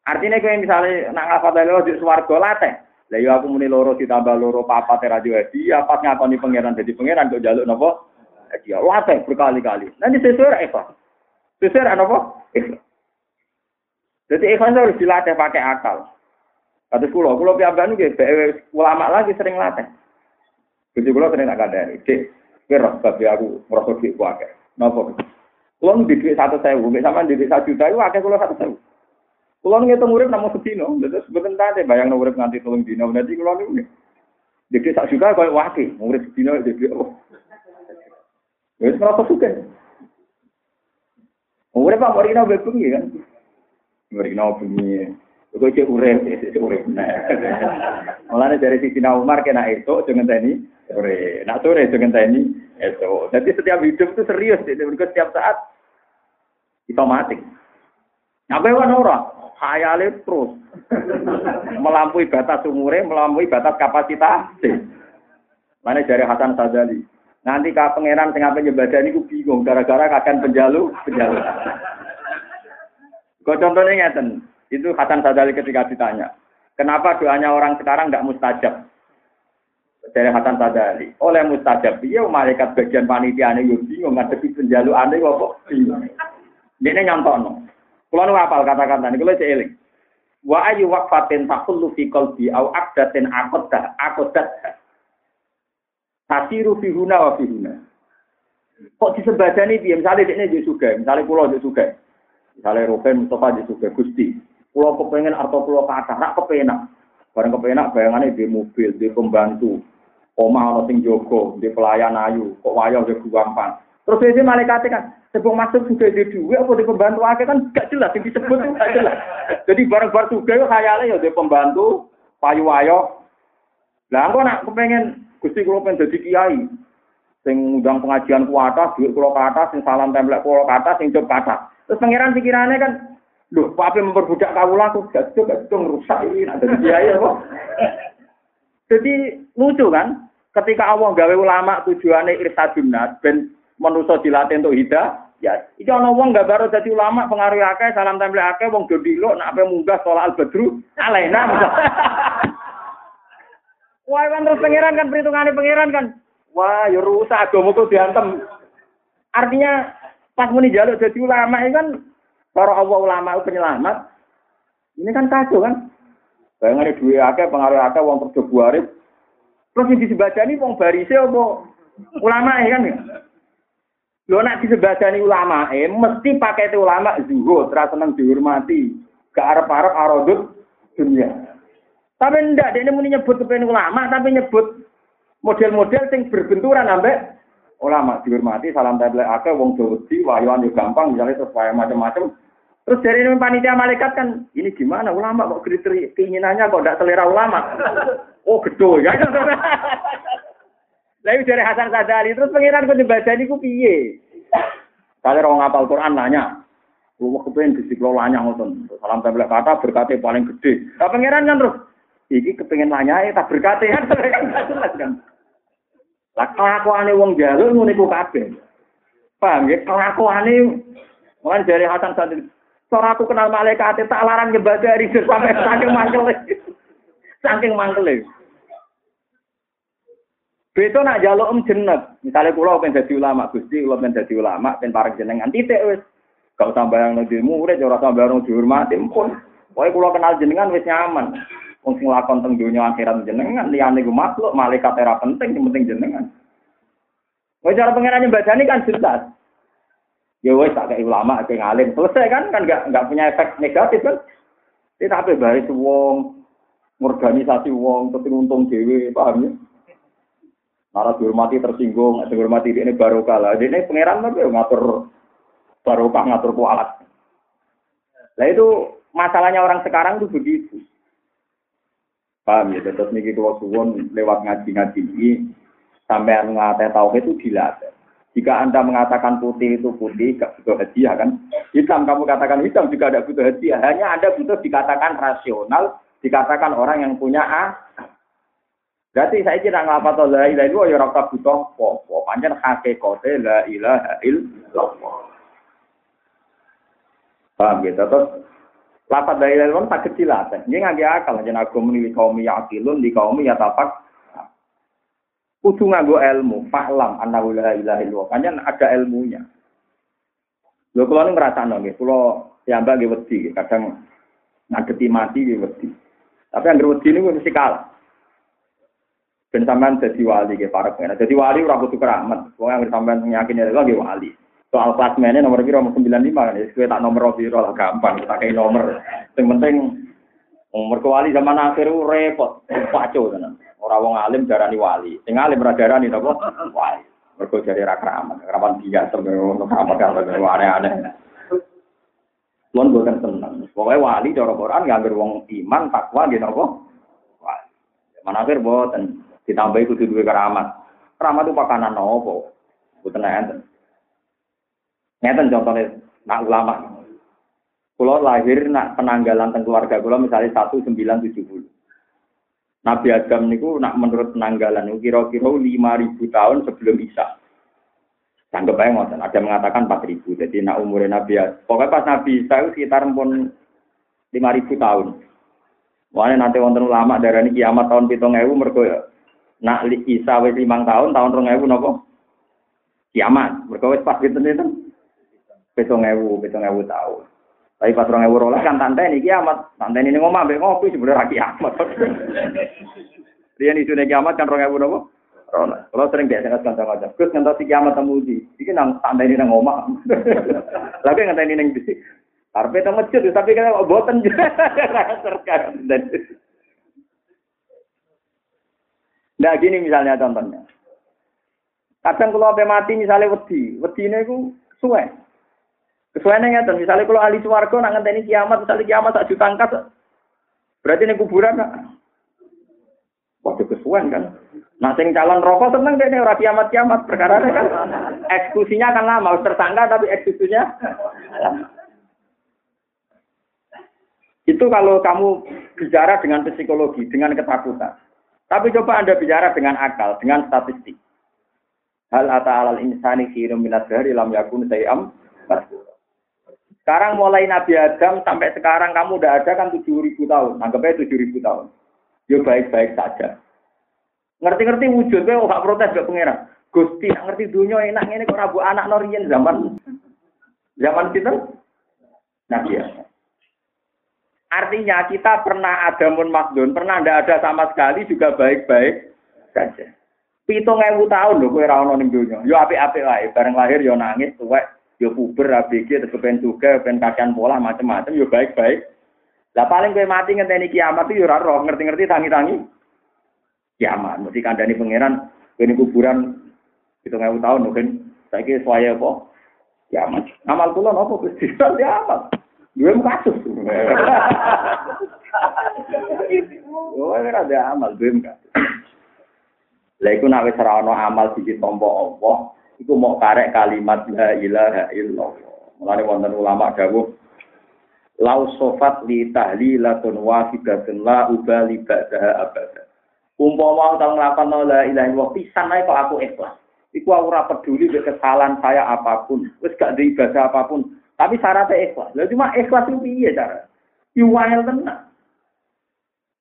Artinya kayak misalnya nak ngafat loro di swarga latih. Lah yo aku muni loro ditambah loro papat radio hadiah, pas ngakoni pangeran jadi pangeran kok jaluk napa? Hadiah. Latih berkali-kali. Nanti sesuai ikhlas. Sesuai apa? Ikhlas. Jadi ikhlas harus dilatih pakai akal. Kata kulo, kulo piambak nih, ulama lagi sering latih. Jadi kulo sering nak kadari. Cek, kira tapi aku merasa duit kuake. Nopo. Kulo di duit satu sewu, sama di duit satu juta itu akeh satu sewu. Kulo ngitung urip namung sedino, terus mboten tante bayang urip nganti telung dino. Berarti kulo niku Jadi sak juta koyo wake, urip sedino jadi oh. Wis merasa suka. Urip apa ora kena bengi kan? Kena bengi. Kok cek urip, cek urip. Mulane dari sisi Umar kena itu dengan tani sore. Nak sore dengan tani itu. Jadi setiap hidup itu serius, jadi setiap saat kita mati. Nyampe orang, khayale terus melampaui batas umure, melampaui batas kapasitas. Mana dari Hasan Sadali. Nanti kak pangeran sing apa nyebadan niku bingung gara-gara kakan penjalu, penjalu. Kok contohnya ngeten, itu Hasan Sadali ketika ditanya, kenapa doanya orang sekarang nggak mustajab? Dari Hasan Sadali, oleh mustajab, iya malaikat bagian panitia ini bingung ngadepi penjalu aneh kok bingung. Ini nyontono. Kulo nu apal kata-kata ini, kulo eling. Wa ayu waqfatin taqullu fi qalbi au aqdatin aqaddah aqaddat. Tasiru fi huna wa fi huna. Kok disebadani piye? Misale dekne yo sugih, misale kulo yo sugih. Misale Rufen Mustafa yo sugih Gusti. Kulo kepengen arto kulo kathah, rak kepenak. Bareng kepenak bayangane di mobil, di pembantu. Omah ana sing jogo, di pelayan ayu, kok wayah yo gampang. Terus dia malaikat kan, sebelum masuk juga di dua, apa di pembantu aja kan gak jelas, yang disebut itu gak jelas. Jadi barang-barang juga itu khayalnya ya di pembantu, payu wayo. Lah aku nak kepengen gusti kulo pengen jadi kiai, sing undang pengajian ku atas, duit kulo ke atas, sing salam templek kulo ke atas, sing ke atas. Terus pangeran pikirannya kan, loh, apa memperbudak kau laku, gak itu gak ngerusak ini, nak jadi kiai apa? Jadi lucu kan, ketika Allah gawe ulama tujuannya irsadun nas, ben manusa dilatih untuk hidah, ya iki ana wong gak baru dadi ulama pengaruh akeh salam tempel akeh wong do nak ape munggah sholat al badru alena Wah kan terus pangeran kan perhitungannya pangeran kan. Wah ya rusak tuh diantem. Artinya pas muni jaluk jadi ulama ini kan para Allah ulama penyelamat. Ini kan kacau kan. Bayangane duwe akeh pengaruh akeh wong kerja buarip. Terus yang disebadani wong barise apa ulama kan ya. Lho nak disebadani ulama eh mesti pakai itu ulama zuhud, ra seneng dihormati. Gak arep-arep arodut dunia. Tapi ndak dia muni nyebut kepen ulama tapi nyebut model-model sing berbenturan ambek ulama dihormati salam tempel akeh wong Jawa wayuan yo gampang misalnya terus macam-macam Terus dari ini panitia malaikat kan, ini gimana ulama kok kriteria keinginannya kok tidak selera ulama? Oh gedho ya. Lalu dari Hasan Sadali terus pengiran kok dibaca ini ku piye? Kalau orang ngapal Quran nanya, lu kepengen disiplin lanya ngoten. Salam tempel kata berkati paling gede. Nah pengiran kan terus, iki kepengen lanya tak berkati kan jelas kan. Lah kelakuane wong jalur ngene ku kabeh. Paham ya? Kelakuane Mulai dari Hasan Sadali, Cara aku kenal malaikat tak larang nyembah dari sampai saking mangkel. Saking mangkel. Beto nak jaluk om jeneb. Misalnya kula pengen jadi ulama, Gusti kula pengen jadi ulama, pengen parek jenengan titik wis. Gak usah bayang nang murid, ora usah bayang dihormati pun. Pokoke kula kenal jenengan wis nyaman. Wong sing lakon teng donya akhirat jenengan, liyane ku makhluk, malaikat ora penting, yang penting jenengan. Wong cara pengenan nyembadani kan jelas ya wes tak kayak ulama kayak ngalim selesai kan kan nggak nggak punya efek negatif kan tapi baik wong organisasi wong tapi untung dewi paham ya Nara dihormati tersinggung, dihormati ini baru kalah. Ini pangeran tapi ngatur barokah, ngatur kualat. Nah itu masalahnya orang sekarang tuh begitu. Paham ya? Terus niki kalau suwon lewat ngaji-ngaji ini sampai ngateh tauhid itu dilatih. Jika Anda mengatakan putih itu putih, gak butuh hadiah kan? Hitam, kamu katakan hitam juga ada butuh hadiah. Hanya Anda butuh dikatakan rasional, dikatakan orang yang punya A. Berarti saya kira ngapa la ilaha illallah ya raka butuh popo. Panjang hakikate la ilaha illallah. Paham gitu? Terus lapat la ilaha illallah tak kecil lah. Ini nggak akal. Jangan aku menilai kaum yakilun di kaum tapak kudu nganggo ilmu, fahlam annahu la ilaha illallah. Kan ada ilmunya. Lho kula niku ngrasakno nggih, kula piyambak nggih wedi, kadang ngageti mati nggih wedi. Tapi yang wedi niku mesti kalah. Ben sampean wali nggih para pengen. Dadi wali ora butuh keramat. Wong yang sampean yakin ya nggih wali. Soal klasmennya nomor piro 95 kan, ya tak nomor piro lah gampang, tak kayak nomor. Yang penting umur wali zaman akhir repot, pacu tenan. Orang wong alim darani wali. Sing alim ora darani napa? Wali. Mergo jare ra keramat. Keramat dia sampe ono keramat kan aneh-aneh. Lon boten seneng. Pokoke wali cara Quran nganggur wong iman takwa nggih napa? Wali. Manafir boten ditambahi kudu duwe keramat. Keramat itu pakanan nopo? Boten enten. Ngeten contohnya nak ulama. Kulo lahir nak penanggalan teng keluarga kulo misalnya 1970. Nabi Adam niku nak menurut penanggalan kira-kira 5000 tahun sebelum Isa. Anggap aja ngoten, ada mengatakan 4000. Jadi nak umurnya Nabi Adam. Pokoknya pas Nabi Isa itu sekitar pun 5000 tahun. Wah nanti wonten ulama darah ini kiamat tahun pitung ewu mergo. Nak Isa wis limang tahun, tahun rong ewu nopo? Kiamat. Mergo wis pas gitu itu. Pitung ewu, pitung ewu tahun. Tapi pas orang ewu rolas kan tante ini kiamat, tante ini ngomong ambek ngopi sebenarnya kiamat. Dia nih sudah kiamat kan orang ewu nopo. Kalau sering biasa kan kanca kanca, terus ngantos kiamat temu di, iki nang tante ini nang ngomong. Lagi ngantos ini nang di. Karpe temu masjid, tapi kan boten juga. Nah gini misalnya contohnya. Kadang kalau apa mati misalnya wedi, wedi ini ku suwe. Kesuwen ngeten, misalnya kalau ahli swarga nak ngenteni kiamat, misalnya kiamat tak juta angkat, berarti ini kuburan nak. Waktu kesuwen kan. Nah sing calon rokok seneng deh ora kiamat kiamat perkara kan eksekusinya akan lama, tersangka tapi eksekusinya itu kalau kamu bicara dengan psikologi, dengan ketakutan. Tapi coba Anda bicara dengan akal, dengan statistik. Hal ata alal insani khirum minat dari lam yakun sayam sekarang mulai Nabi Adam sampai sekarang kamu udah ada kan tujuh ribu tahun. Anggapnya tujuh ribu tahun. Ya baik-baik saja. Ngerti-ngerti wujud kowe gak protes gak pangeran. Gusti nak ngerti dunia enak ngene kok rabu anak norien zaman zaman kita Nabi ya. Artinya kita pernah ada mun makdun, pernah ndak ada sama sekali juga baik-baik saja. Pitung ewu tahun lho kowe ra ono ning donya. Yo apik-apik wae, bareng lahir yo nangis tuwek, yo puber ABG terus kepen juga, kepen kakean pola macam-macam yo baik-baik. Lah paling kowe mati ngenteni kiamat yo ora roh, ngerti-ngerti tangi-tangi kiamat. Mesti kandhani pangeran kene kuburan pitung ewu tahun mungkin saiki suaya apa? Kiamat. Amal kula napa Gusti? Ya amal. Dua kasus. Oh, ada amal, dua kasus. Lah iku nek wis amal siji tampa apa, iku mau karek kalimat la ilaha illallah. Mulane wonten ulama dawuh lau sofat li tahlilatun wahidatun la ubali ba'daha abada. Umpama tau nglakon la ilaha illallah pisan ae kok aku ikhlas. Iku aku ora peduli kesalahan saya apa pun, wis gak di ibadah apa pun, tapi syaratnya ikhlas. Lah cuma ikhlas itu piye cara? Iwangel tenan.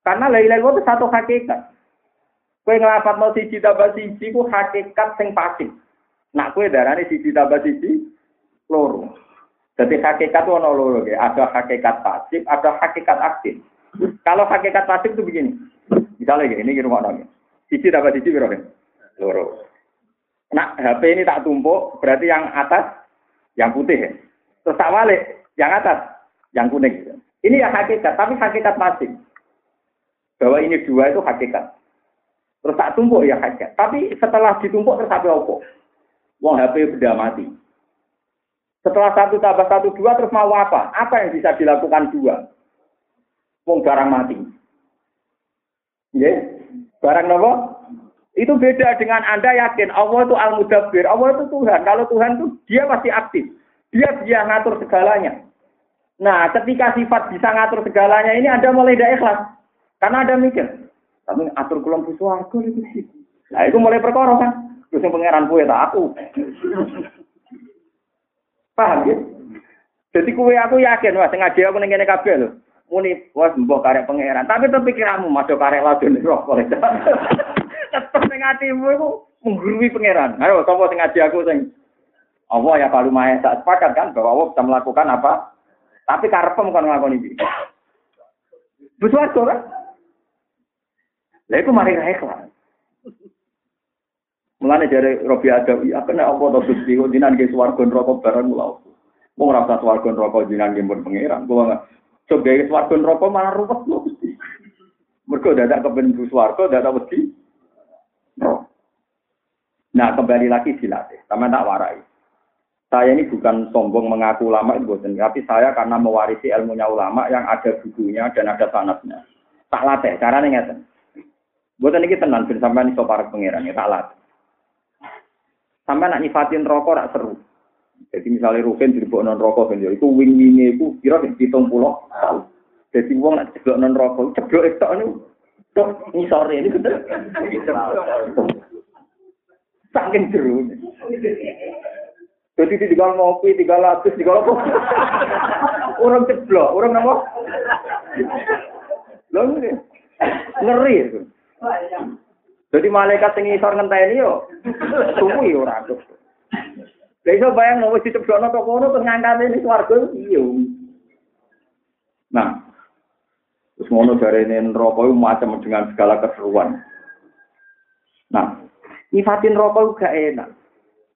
Karena la ilaha illallah itu satu hakikat. Kue ngelapat mau siji tambah siji ku hakikat sing pasif. Nak kue darane siji tambah siji loro. Jadi hakikat ono loro ya. Ada hakikat pasif, ada hakikat aktif. Kalau hakikat pasif itu begini. Misalnya gini, ini rumah nongnya. Siji tambah siji berapa? Loro. Nah, HP ini tak tumpuk, berarti yang atas yang putih ya. Terus tak balik, yang atas yang kuning. Ini ya hakikat, tapi hakikat pasif. Bahwa ini dua itu hakikat. Terus tak tumpuk ya hajat. Tapi setelah ditumpuk terus opo. Wong HP sudah mati. Setelah satu tambah satu dua terus mau apa? Apa yang bisa dilakukan dua? Wong barang mati. Ya, barang nopo? Itu beda dengan Anda yakin Allah itu Al-Mudabbir, Allah itu Tuhan. Kalau Tuhan itu dia pasti aktif. Dia dia ngatur segalanya. Nah, ketika sifat bisa ngatur segalanya ini Anda mulai tidak ikhlas. Karena Anda mikir, tapi atur bu swarga itu Nah, itu mulai perkara kan. Terus yang pangeran kue tak aku. Paham ya? Jadi kue aku yakin wah sengaja aku ning kene kabeh lho. Muni wah mbok karek pangeran. Tapi tetep pikiranmu masuk karek ladon rokok. Tetep ning atimu iku menggurui pangeran. Ayo sing ngaji aku sing Allah ya kalau maha tak sepakat kan bahwa Allah bisa melakukan apa? Tapi karepem kon ngakoni iki. Butuh kan? Lah iku mari ikhlas. Mulane jare Robi Adawi, apa nek apa to Gusti kok dinan ke swarga neraka barang mulau. Wong ora usah swarga neraka dinan ke pun pangeran. Kula enggak coba ke swarga neraka malah ruwet lho Gusti. Mergo dadak kepen swarga dadak wedi. Nah, kembali lagi dilatih. Sama tak warai. Saya ini bukan sombong mengaku ulama itu bosan, tapi saya karena mewarisi ilmunya ulama yang ada bukunya dan ada sanatnya. Tak latih, caranya ngeten. Buatan ini tenang, ben sampean iso para pangeran ya tak Sampai nak nyifatin rokok rak seru. Jadi misalnya Rukin di non rokok kan itu wing wingnya itu kira hitung pulau Jadi uang nak ceblok non rokok, ceblok itu anu, tok sore ini bener. Saking seru. Jadi tinggal ngopi, tiga lapis, tiga apa? Orang ceblok, orang apa? Lalu ngeri itu. Jadi malaikat sing isor ngenteni yo suwi ora adus. Lah iso bayang wis diceblokno to kono terus ngangkate ning swarga iya. Nah, terus ngono jarene neraka itu macam dengan segala keseruan. Nah, nyifatin rokok gak enak.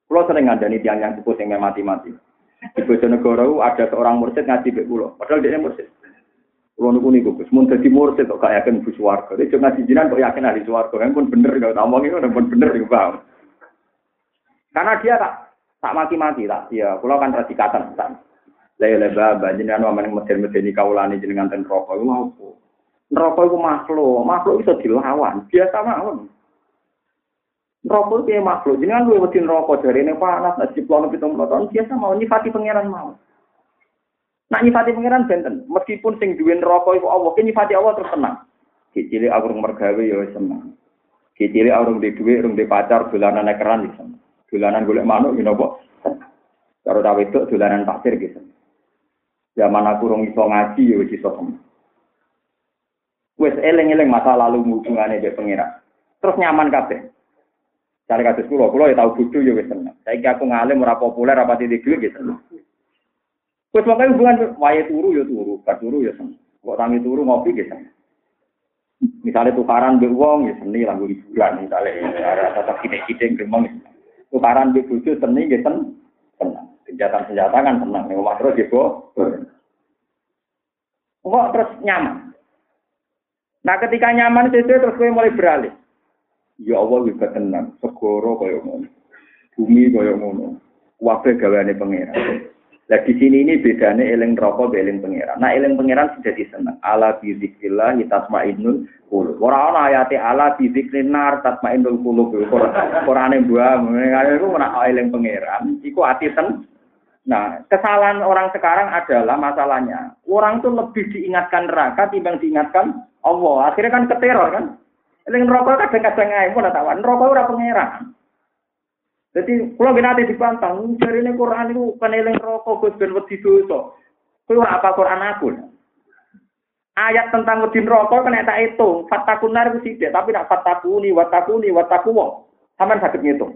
Kalau sering ngandani tiang yang sepuh yang mati-mati. Di Bojonegoro ada seorang mursid ngaji bek pulau. Padahal dia mursid. Kulo niku niku Gus, mun dadi mursid kok gak yakin bu swarga. Nek ngaji jinan kok yakin ahli swarga, kan pun bener kalau ngomong itu pun bener iku paham. Karena dia tak tak mati-mati tak. Ya, kulo kan radikatan tak. Lah ya leba jenengan wamen meden-medeni kaulane jenengan ten rokok iku mau. Neraka iku makhluk, makhluk iso dilawan, biasa mawon. Neraka itu makhluk, jenengan luwih wedi neraka jarene panas, nek ciplono 70 tahun biasa mau nyifati pangeran mau. Nak nyifati pangeran benten, meskipun sing duwe neraka iku Allah, ki nyifati Allah terus tenang. Kicili aku mergawe ya seneng. Kicili aku di duwe, rung di pacar, dolanan keran ya seneng. Dolanan golek manuk ya napa? Karo ta wedok dolanan pasir gitu. Zaman aku rung iso ngaji ya wis iso seneng. Wes eling-eling masa lalu hubungane mbek pangeran. Terus nyaman kabeh. Cari kados kula, kula ya tau bodho ya wis seneng. Saiki aku ngalim ora populer apa titik dhuwit ya seneng. Wis pokoke hubungan wae turu ya turu, gak turu ya seneng. Kok tangi turu ngopi ya seneng. Misalnya tukaran mbek wong ya seni lah hiburan misalnya ada tetap kitik-kitik gremeng. Tukaran mbek bojo seni ya seneng. Seneng. Senjata-senjata kan seneng. Nek omah terus ya kok. Terus nyaman. Nah ketika nyaman itu terus kowe mulai beralih. Ya Allah wis tenang, segoro kaya ngono. Bumi kaya ngono. Kabeh gaweane pangeran. Lah di sini ini bedanya eling rokok eling pangeran. Nah eling pangeran sudah diseneng. Ala bi zikrillah tasmainnul qulub. Ora ana ayate ala bi zikrin nar tasmainnul qulub. Qur'ane buah ngene iku ora eling pangeran. Iku ati sen. Nah, kesalahan orang sekarang adalah masalahnya. Orang tuh lebih diingatkan neraka timbang diingatkan Allah. Akhirnya kan keteror kan. Eling rokok kadang-kadang ae pun tawan. Rokok ora pangeran. Jadi kalau gini nanti dipantang, dari ini Quran itu eling rokok gus ben wedi dosa. Kulo apa Quran aku? Ayat tentang wedi rokok kan tak hitung. Fatakunar itu sithik, tapi nak fatakuni, watakuni, watakuwo. Sampeyan sakit ngitung.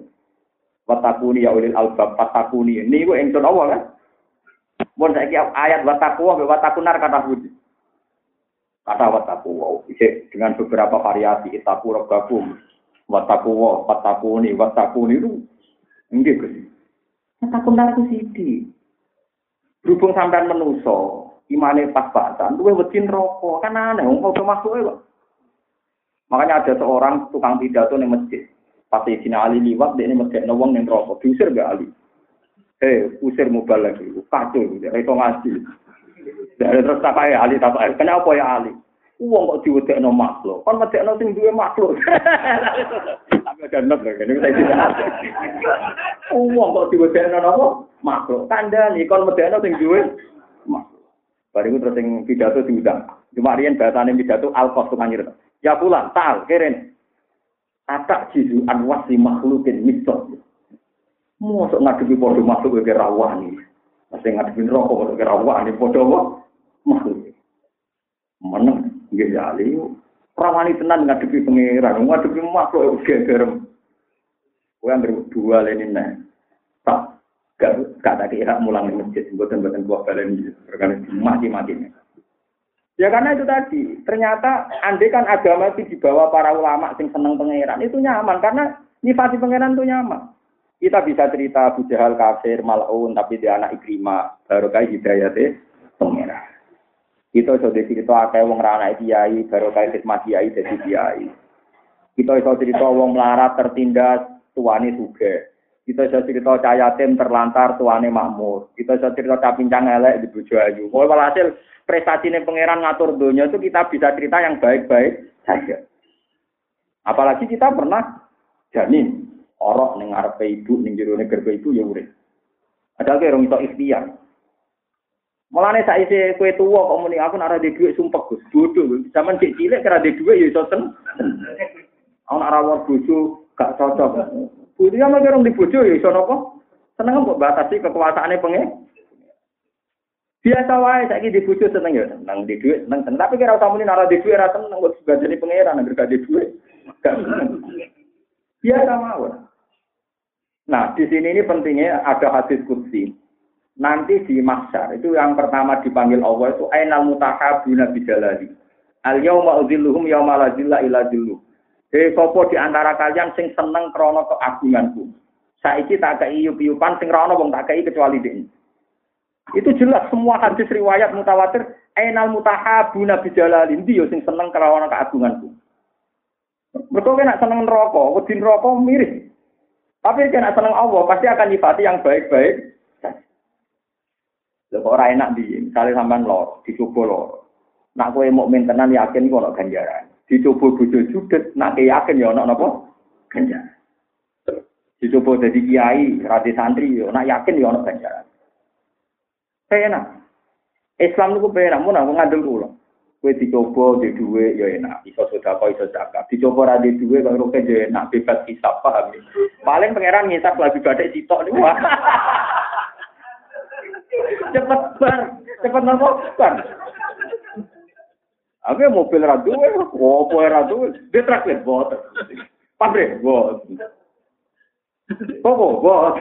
Watakuni ya ulil albab, fatakuni. Ini gue engson Allah kan? Mau saya ayat watakuwo, watakunar kata budi. Kata wataku bisa dengan beberapa variasi itaku rogakum, wataku wow, wataku ini, wataku ini itu enggak sih. Wataku naku sidi. Berhubung sampean menuso, imane pas-pasan, tuh wedin rokok, kan aneh, nggak usah masuk ya. Makanya ada seorang tukang pidato di masjid. Pas sini Ali liwat, dia ini masjid nawang yang rokok, diusir gak Ali. Eh, usir mubal lagi, kacau, itu ngaji. Dari terus ya Ali tak Kenapa ya Ali? Uang kok diwedekno makhluk. Kon medekno sing duwe makhluk. Tapi ada lho kene saya tidak. Uang kok diwedekno napa? Makhluk. Kandhani kon medekno sing duwe makhluk. Bariku terus sing pidato diundang. Cuma riyen bahasane pidato al-qas tukang Ya pulang, tal, keren. Atak jizu anwasi makhlukin misal. Mosok ngadepi padha makhluk kaya rawani. Masih ngadepi rokok kaya rawani padha makhluk. Nggih ya ali. Rawani tenan ngadepi pangeran, ngadepi makhluk gegerem. Kowe anggere dua lene nek. Tak gak gak tak kira mulang di masjid, mboten-mboten buah balen perkara mati-mati. Ya karena itu tadi, ternyata andai kan agama itu dibawa para ulama sing seneng pangeran, itu nyaman karena nyifati pangeran itu nyaman. Kita bisa cerita Abu Jahal kafir, mal'un, tapi dia anak Ikrimah, baru kayak hidayatnya pangeran. Kita iso cerita akeh wong ra anak kiai, baru kaya khidmat kiai dadi kiai. Kita iso cerita wong melarat tertindas, tuane suge. Kita iso cerita cah yatim terlantar, tuane makmur. Kita iso cerita cah pincang elek di bojo ayu. Pokoke walhasil prestatine pangeran ngatur donya itu kita bisa cerita yang baik-baik saja. Apalagi kita pernah janin orok ning ngarepe ibu ning jero gerbe ibu ya urip. Ada kira iso ikhtiar. Mulane saiki kowe tuwa kok muni aku nek ora duwe dhuwit sumpek Gus. Bodoh. Zaman cek cilik kira duwe dhuwit ya iso. Aku nek ora bojo gak cocok. Bojo ya nek di bojo ya iso napa? Seneng kok batasi kekuasaane pengen. Biasa wae saiki di bojo seneng ya seneng di dhuwit seneng seneng. Tapi kira usah muni nek ora di dhuwit ora seneng kok sebajane pangeran gak di seneng. Biasa mawon. Nah, di sini ini pentingnya ada hadis kursi nanti di mahsyar itu yang pertama dipanggil Allah itu ainal mutahabuna bijalali. Al yauma udzilluhum yauma la zilla illa zilluh. Sapa di antara kalian sing seneng krana keagunganku. Saiki tak kei yup-yupan sing rono wong tak kei kecuali ini. Itu jelas semua hadis riwayat mutawatir ainal mutahabuna bijalali. Ndi yo sing seneng krana keagunganku. Mereka kena seneng neraka, wedi neraka mirip. Tapi kena seneng Allah pasti akan nyifati yang baik-baik Lha kok ora enak di, misalnya sampean lor, dicoba lor. Nak kowe mukmin tenan yakin kok ana ganjaran. Dicoba bojo judet, nak yakin ya ana napa? Ganjaran. Dicoba dadi kiai, rati santri yo, nak yakin ya ana ganjaran. Enak. Islam niku penak mun aku ngandel kula. Kowe dicoba di dhuwit ya enak, iso sedekah iso zakat. Dicoba ra di dhuwit kok roke yo enak, bebas hisab paham. Paling pangeran ngisap lagi badhe sitok niku. cepet bar, cepet nopo bar. Aku mobil ra duwe, opo ra duwe, dia traktir boten. Pabrik, bos. Kok bos.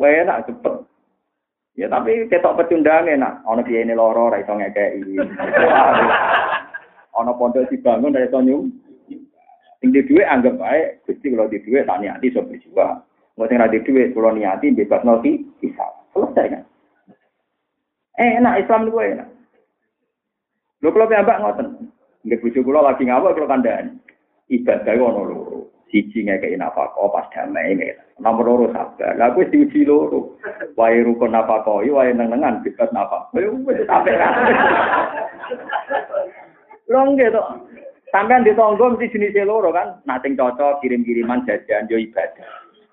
Wah enak cepet. Ya tapi ketok pecundang enak. Ono piye ini loro ra iso ngekeki. Ono pondok dibangun ra iso nyum. Sing di anggap bae Gusti kalau di dhuwit tak niati iso berjuang. Mau sing ra di dhuwit kula niati bebas noti bisa. Selesai kan. Eh, enak Islam itu enak. Lho kalau piyambak ngoten. Nggih bojo kula lagi ngawur kula kandhani. Ibadah ono loro. Siji ngekeki nafkah pas damai ngene. Nomor loro sabar. Lah kuwi diuji loro. Wae rukun nafkah wae neng-nengan bebas nafkah. Yo wis sampe kan. Lho nggih to. Sampeyan ditonggo mesti jenis loro kan. Nak sing cocok kirim-kiriman jajan yo ibadah.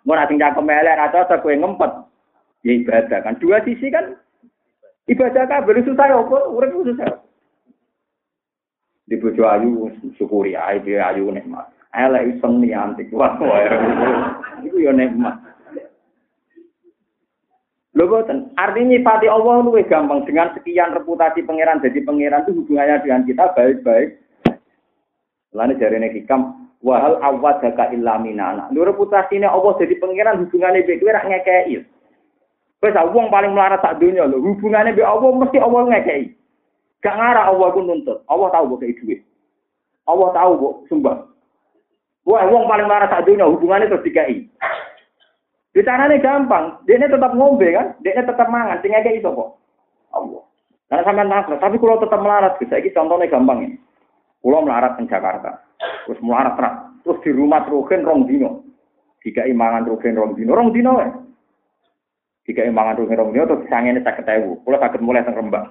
Mau nak sing cakep elek ra cocok ngempet. Ya ibadah kan. Dua sisi kan ibadah kabeh susah ya apa urip susah. Di bojo ayu syukuri ae ayu nikmat. elek iseng niantik wah itu ya nikmat Lho boten, artinya nyifati Allah luwih gampang dengan sekian reputasi pangeran jadi pangeran itu hubungannya dengan kita baik-baik. Lalu ini hikam, wahal awad jaka illa minana. Lho ini Allah jadi pangeran hubungannya baik, gue rak ngekei. Wes wong paling melarat sak dunia lho, hubungannya baik Allah mesti Allah ngekei. Gak ngarah Allah ku nuntut, Allah tahu kok duit. Allah tahu kok sumbang. Wah, wong paling marah saat dunia hubungannya terus dikai. Di tangannya gampang, dia tetap ngombe kan, dia tetap mangan, tinggal kayak itu kok. Allah. Karena sampai nakal, tapi kalau tetap melarat, bisa ini contohnya gampang ini. Pulau melarat di Jakarta, terus melarat terus, di rumah terukin rong dino, tiga imangan terukin rong dino, rong dino ya. Imangan terukin rong dino, terus ini sakit ewu, pulau sakit mulai sang rembang.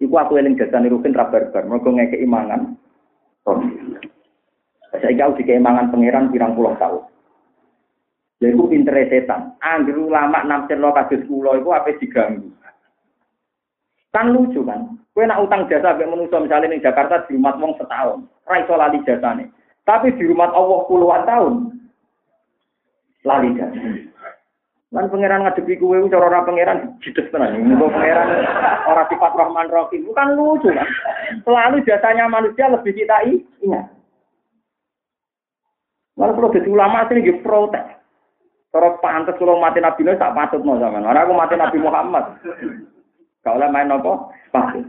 Iku aku eling jasa nirukin rabar-bar, mereka ngeke imangan. Saya kau di keimangan pangeran pirang puluh tahun. Jadi itu pinter setan. Angger ulama namsir lo kasus pulau itu apa diganggu. Kan lucu kan. Kue nak utang jasa sampai manusia misalnya di Jakarta di rumah wong setahun. Raiso lali jasa nih. Tapi di rumah Allah puluhan tahun. Lali jasa. Lan pangeran ngadepi kue cara ora pangeran jides tenan. Muga pangeran ora sifat Rahman Rahim. Bukan lucu kan. Selalu jasanya manusia lebih kita ingat. Lalu kalau jadi ulama sini gitu protes. Kalau pantas kalau mati Nabi Nuh tak patut mau zaman. Karena aku mati Nabi Muhammad. Kalau main nopo, pasti.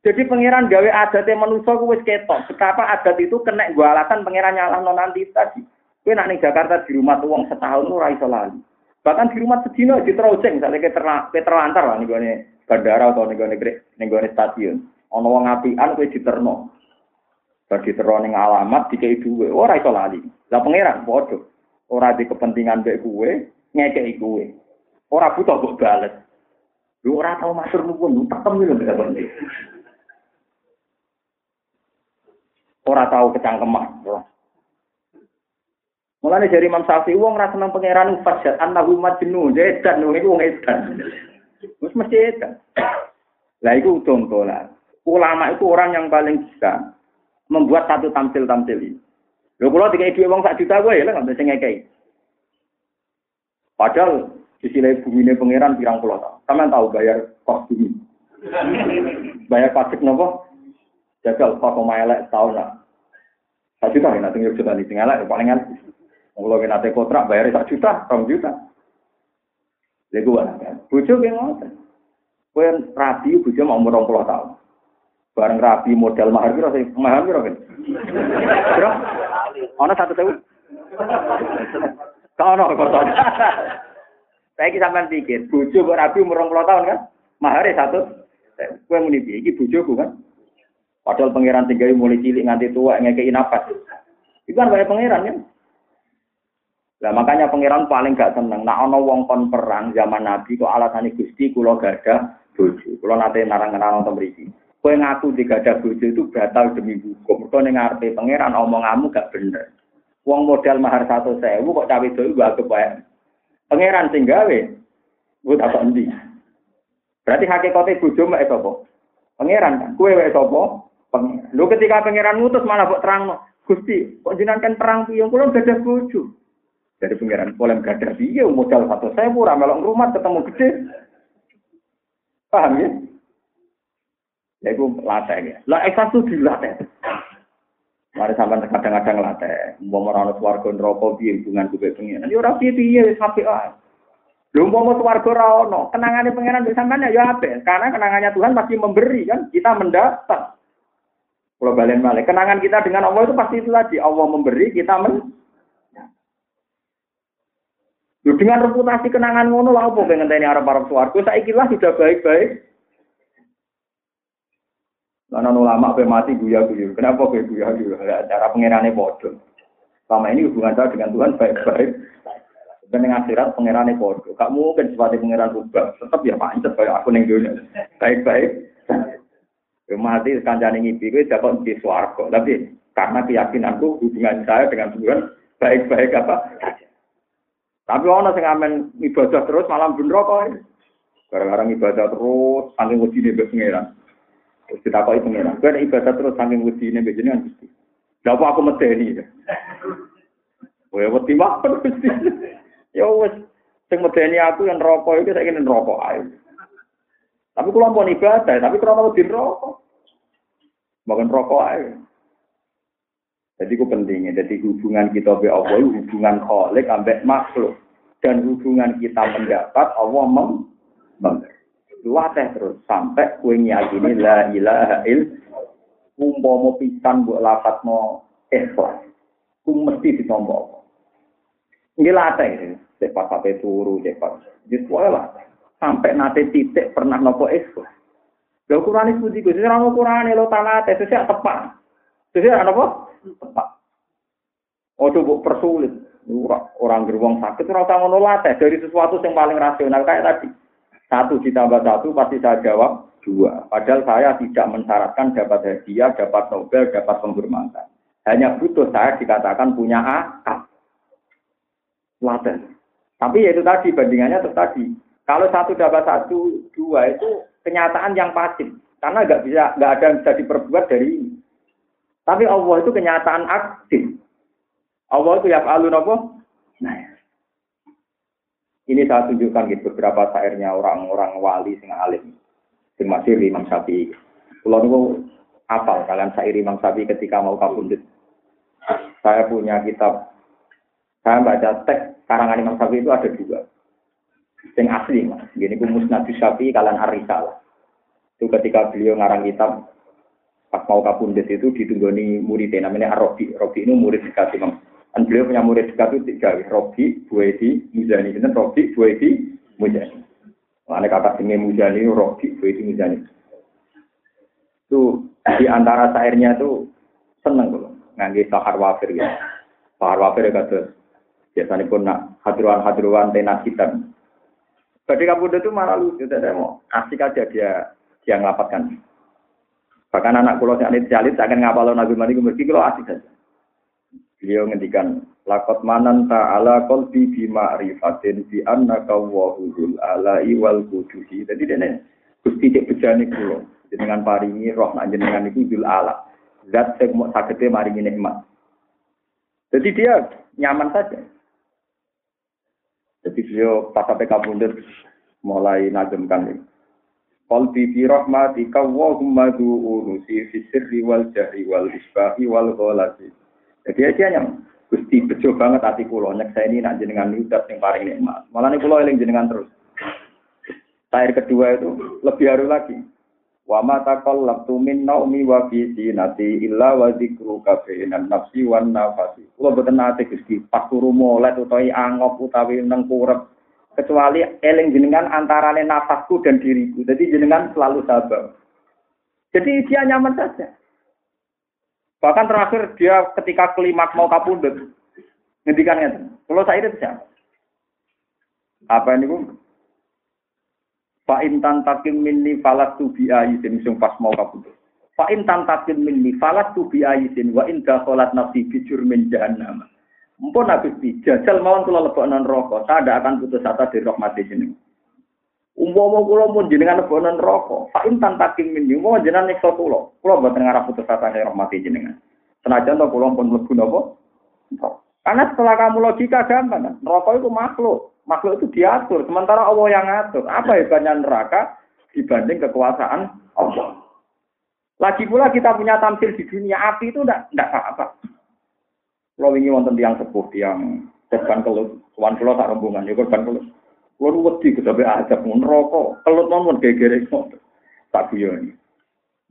Jadi pangeran gawe adatnya manusia gue ketok. Betapa adat itu kena gue alasan pangeran nyalah non nanti tadi. Gue nak nih Jakarta di rumah tuh uang setahun lu raiso lali. Bahkan di rumah sedino di terojeng, misalnya kita terlantar lah nih gue bandara atau nih gue nih gue stasiun. Ono wong apian gue diterno. Bagi teroning alamat dikei duwe, ora iso lali. Lah pangeran padha. Ora di kepentingan mbek kuwe, ngekeki kuwe. Ora butuh kok bales. Lu ora tau matur nuwun, tekem lho bisa berhenti. Ora tau kecangkeman. Mulane dari Imam Syafi'i wong ra seneng pangeran fajat annahu majnun, edan wong iku wong edan. Wis mesti edan. Lah iku contoh lah. Ulama itu orang yang paling bisa membuat satu tamsil-tamsil ini. Lho kula dikai dhuwit wong sak juta gue ya lah bisa ngekei. Padahal di sini bumi ini pangeran pirang pulau tahun. Kalian tahu bayar kos bumi. bayar pajak nopo? Jajal kos sama elek tahun lah. Satu juta ya nanti juta nih tinggal elek paling kan. Kalau kita nanti kontrak bayar satu juta, satu juta. Lha gue kan. Bojo ki ngoten. Kowe rabi bojo mau umur 20 tahun. Bareng rapi modal mahar kira sih, mahar kira kan? Kira? Ono satu sewu? Kau ono kok Saya kisah pikir, bojo kok rapi umur 20 tahun kan? Mahar satu. Kue muni iki bojoku kan? Padahal pangeran tinggal mulai cilik nganti tua ngekei nafas. Itu kan banyak pangeran ya. Lah makanya pangeran paling gak seneng. Nah ono wong kon perang zaman Nabi kok alasane Gusti kula gak ada bojo. Kula nate narang-narang nonton mriki. Kue ngaku gada bojo itu batal demi hukum. Kau dengar pangeran omonganmu gak bener. Uang modal mahar satu sewu kok cawe itu gak kebaik. Pangeran sing gawe, gue tak endi. Berarti hakikatnya bojo mek sapa? Pangeran kan. Kue wae sapa? Pangeran. Lu ketika pangeran ngutus malah kok terang Gusti, kok jenengan perang piye kula gadah bojo. Dari pangeran boleh gadah piye modal satu sewu ra melok rumah ketemu gede. Paham ya? Ya itu latih ya. Lah ikhlas itu dilatih. Mari sampean kadang-kadang latih, mau merana swarga neraka piye hubungan kuwi pengen. Ya ora piye-piye sampe ae. Lho umpama swarga ora ono, kenangane pangeran mbek sampean ya apik. Karena kenangannya Tuhan pasti memberi kan, kita mendapat. Kalau balen balik, kenangan kita dengan Allah itu pasti itu tadi. Allah memberi, kita men. Lho dengan reputasi kenangan ngono lah apa pengen tanya arab arab swarga. Saiki lah sudah baik-baik. Karena ulama apa mati guya guyu. Kenapa gue guya guyu? Cara pengirannya bodoh. Selama ini hubungan saya dengan Tuhan baik-baik. Dan dengan akhirat pengirannya bodoh. Gak mungkin seperti pengiran rubah. Tetap ya pancet kayak aku neng dunia. Baik-baik. Ya, mati kancane ngipi gue dapat di swarga. Tapi karena keyakinanku hubungan saya dengan Tuhan baik-baik apa Tapi orang sing amen ibadah terus malam bener kok. Gara-gara ibadah terus, saking wedi nih pengiran. Terus kita kok pengiran. Gue ibadah terus saking wedi nih jenengan gusti. Apa aku medeni. Gue wedi banget gusti. Ya wes, sing medeni aku yang rokok saya ingin rokok ayo. Tapi kalau mau ibadah, tapi kalau mau di rokok, makan rokok ayo. Jadi itu pentingnya. Jadi hubungan kita be Allah hubungan kholik ambek makhluk. Dan hubungan kita mendapat Allah memberi. Latih terus sampai kue nyakini la ilaha il umpama pisan mbok lafadzno ikhlas. Ku mesti ditompo. Ini latih cepat sampai turu cepat. Jadi lah sampai nanti titik pernah nopo ikhlas. Lha ukurane budi Gus, ora ukurane lo talate sesuk tepat. Sesuk apa? Tepat. Ojo mbok persulit. Orang gerbong sakit ora usah ngono latih dari sesuatu yang paling rasional kayak tadi. Satu ditambah satu pasti saya jawab dua. Padahal saya tidak mensyaratkan dapat hadiah, dapat Nobel, dapat penghormatan. Hanya butuh saya dikatakan punya akal. Laten. Tapi ya itu tadi bandingannya itu tadi. Kalau satu dapat satu, dua itu kenyataan yang pasif. Karena nggak bisa, nggak ada yang bisa diperbuat dari ini. Tapi Allah itu kenyataan aktif. Allah itu ya alun apa? Nah, ini saya tunjukkan gitu beberapa syairnya orang-orang wali sing alim. Sing masih Imam Syafi'i. Kalau niku apal kalian syair Imam Syafi'i ketika mau kabundut. Saya punya kitab saya baca teks karangan Imam Syafi'i itu ada dua. Sing asli, mas. Gini ku Musnad Syafi'i kalian Arisalah. Itu ketika beliau ngarang kitab pas mau kabundut itu ditunggoni muridnya namanya Arabi. Arabi ini murid dekat Imam dan beliau punya murid dekat itu tiga, Robi, Buedi, Muzani. Ini Robi, Buedi, Muzani. Mana kata sini Muzani, Robi, Buedi, Muzani. Itu di antara syairnya itu seneng loh, ngangge sahar wafir ya. Sahar wafir ya kata biasanya pun nak hadruan-hadruan tenas hitam. Ketika Buddha itu malah lucu, tidak mau asik aja dia dia ngelapatkan. Bahkan anak kulo yang jalit, saya akan ngapalon Nabi Mani, mereka kalau asik saja. Beliau ngendikan lakot manan ta'ala qalbi bi ma'rifatin bi annaka wahul alai wal kudusi. Jadi dene Gusti cek bejane kula dengan paringi roh nak jenengan iku dul ala. Zat sing mau sagete maringi nikmat. Jadi dia nyaman saja. Jadi beliau pas sampai kabundut mulai najemkan. Qalbi fi rahmatika wa humma du'unusi fi sirri wal jahri wal isbahi wal ghalati. Jadi aja yang Gusti bejo banget hati kulo nyek saya ini nak jenengan nudat yang paling nikmat. Malah nih kulo eling jenengan terus. Air kedua itu lebih haru lagi. Wa ma taqallabtu min naumi wa fi sinati illa wa dzikru kafeinan nafsi wan nafasi. Kulo boten nate Gusti pas turu molet utawi angop utawi nang kurep kecuali eling jenengan antarane nafasku dan diriku. Jadi jenengan selalu sabar. Jadi dia nyaman saja. Bahkan terakhir dia ketika kelimat mau kapundut, ngendikannya. Kalau saya itu siapa? Apa ini bu? Fa'in tantakin minni falas tu bi ayisin sing pas mau kapundut. Fa'in tantakin minni falas tu bi ayisin wa in dakhalat nafsi bi jurmin jahannam. Mumpun habis di jajal mawon kula lebokno rokok, saya tidak akan putus asa di rahmat jenengan. Umpama kula pun jenengan lebonan neraka, fa in tantakin min umpama jenengan nyiksa kula, kula mboten ngarep putus asa rahmati jenengan. Senajan to kula pun mlebu napa? Karena setelah kamu logika gampang neraka itu makhluk, makhluk itu diatur, sementara Allah yang ngatur. Apa hebatnya neraka dibanding kekuasaan Allah? Lagi pula kita punya tampil di dunia api itu ndak apa-apa. Kalau ini wonten tiang sepuh, tiang korban kelut, tuan pulau tak rombongan, ya korban kelut. Kalau wedi kesampe ajab rokok, kelut non geger itu. Tak ini.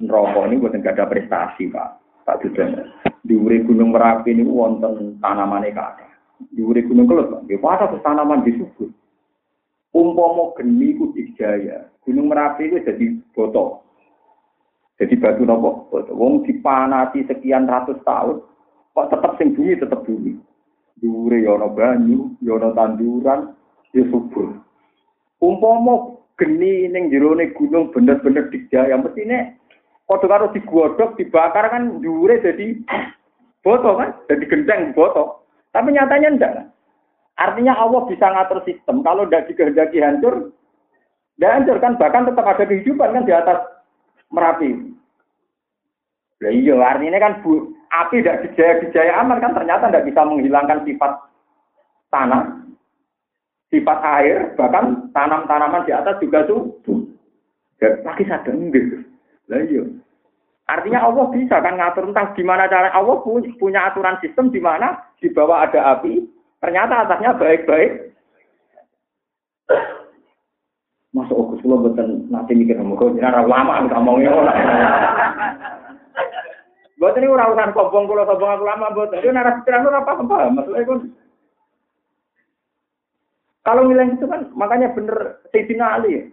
Rokok ini buat nggak ada prestasi pak, tak juga. Di uri gunung merapi ini wonten tanaman kata. Di uri gunung kelut, pak, ya ada tanaman di suku. Umpomo geni ku dijaya, gunung merapi itu jadi botol. Jadi batu nopo, wong dipanati sekian ratus tahun, kok tetap sing bumi tetap bumi. Dure ya ana banyu, ya ana tanduran, ya subur. Umpama geni ning jerone gunung bener-bener dijaya mestine padha karo digodhog, dibakar kan dure jadi boto kan, jadi genteng boto. Tapi nyatanya kan? Artinya Allah bisa ngatur sistem. Kalau tidak dikehendaki hancur, tidak hancur kan. Bahkan tetap ada kehidupan kan di atas Merapi. Nah, iya, artinya kan bu, api tidak dijaya-dijaya aman kan ternyata tidak bisa menghilangkan sifat tanah, sifat air, bahkan tanam-tanaman di atas juga tuh lagi sadar enggak. Lah iya. Artinya Allah bisa kan ngatur entah gimana cara Allah punya, aturan sistem di mana di bawah ada api, ternyata atasnya baik-baik. Masuk aku sebelum betul nanti mikir kamu jangan lama ngomongnya Buat ini orang urusan kobong kulo kobong aku lama buat itu narasi pikiran lu apa apa maksudnya kan. Kalau ngilang itu kan makanya bener Sayyidina Ali.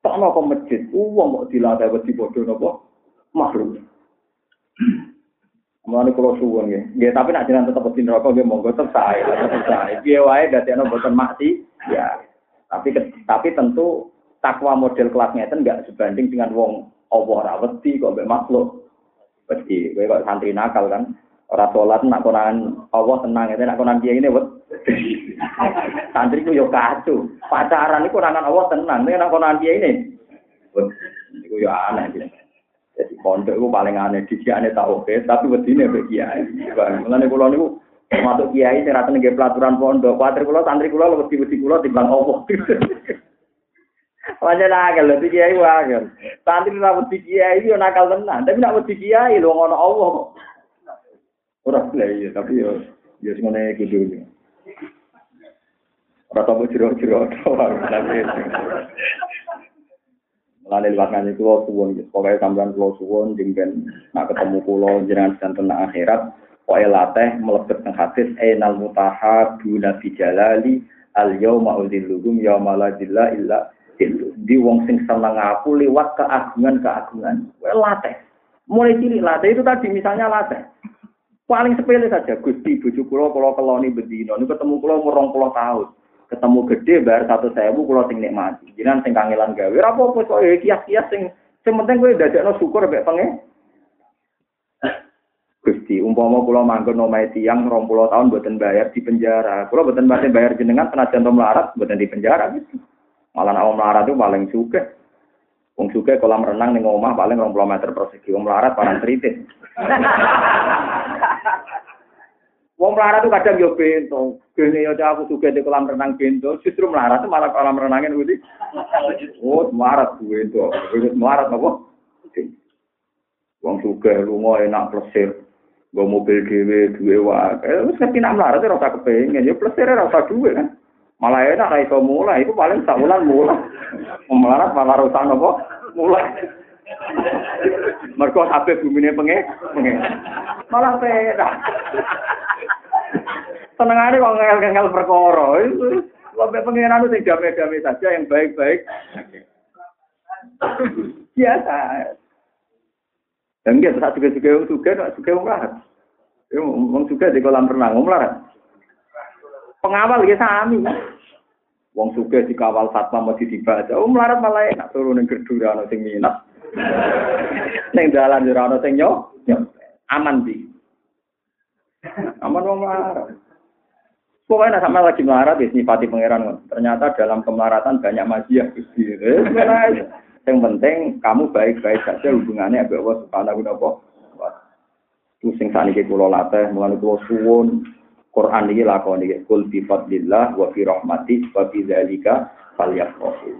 Tak mau ke masjid, uang mau dilatih buat dibodoh nopo makhluk. Mulane kalau suwun ya. Ya tapi nak jenengan tetep di neraka nggih monggo tetep sae, tetep. Piye wae dadi ana boten maksi, ya. Tapi tapi tentu takwa model kelasnya itu enggak sebanding dengan wong Allah ora wedi kok makhluk. Wedi, kowe kok santri nakal kan. Ora salat nak konangan Allah tenang itu nak konangan dia ini wet. santri ku yo. Pacaran iku konangan Allah tenang, nek nak konangan dia ini. Wet. Iku yo aneh gitu. Jadi pondok itu paling aneh, di sini tahu oke, tapi begini be kiai. Mengenai pulau niku termasuk kiai saya rata nih pelaturan pondok, kuatri pulau, santri pulau, lebih lebih pulau timbang Allah. Wajar nakal, lebih kiai wajar. Santri nak wedi kiai yo nakal tenan, tapi nak wedi kiai lo ngono Allah kok. Ora iya, tapi yo yo semuanya gitu. Ora tau jero-jero tapi Mulane liwat ngaji kula suwun, pokoke sampean kula suwun jengben nak ketemu kula jenengan santen akhirat, pokoke latih mlebet teng hadis ainal mutahabuna fi jalali al yauma udilluhum yauma la illa di wong sing seneng aku lewat keagungan-keagungan. Latih. Mulai cilik latih itu tadi misalnya latih. Paling sepele saja Gusti bojo kula kula keloni bedino niku ketemu kula umur puluh tahun. Ketemu gede satu sewu kula sing nikmati. Jenengan sing kangelan gawe apa-apa kok kias-kias sing sing penting kowe dadekno syukur mek pengen. Gusti, umpama kula manggon omahe tiyang 20 tahun mboten bayar di penjara. Kula mboten bayar jenengan tenajan melarat mboten di penjara gitu. Malah nak melarat itu paling suka. Wong suka kolam renang ning omah paling 20 meter persegi. Wong melarat paling tritis. Wong melarat itu kadang yo bento. Gene yo aku suka di kolam renang bento, justru melarat itu malah kolam renangnya ngerti. Oh, melarat bento. Melarat apa? Wong suka lunga enak plesir. Gue mobil dhewe duwe wae. Wis ngerti nak melarat ora usah kepengin, ya plesir ora usah duwe kan. Malah enak ra iso mulai, itu paling sak wulan mulai. Melarat malah usah nopo mulai. Mergo kabeh bumine penge, penge. Malah penak. Senengane kok ngel-ngel perkara. Sampai pengiran itu damai-damai saja yang baik-baik. Biasa. Dan dia saat juga juga juga juga melarat. Wong juga di kolam renang melarat. Pengawal ya sami. Wong suge dikawal satpam masih dibaca. Oh melarat malah enak turun ning gerdu ana sing minat. Ning dalan ora ana sing nyo. Aman di. Aman wong melarat. Pokoknya sama lagi melarat ya nifati pangeran. Ternyata dalam kemelaratan banyak majiah. Yang penting kamu baik-baik saja hubungannya ambek Allah Subhanahu wa taala. Itu sing saniki kula latih, mulane kula suwun Quran ini lakoni kul bi fadlillah wa fi rahmati wa fi dzalika falyafrahu.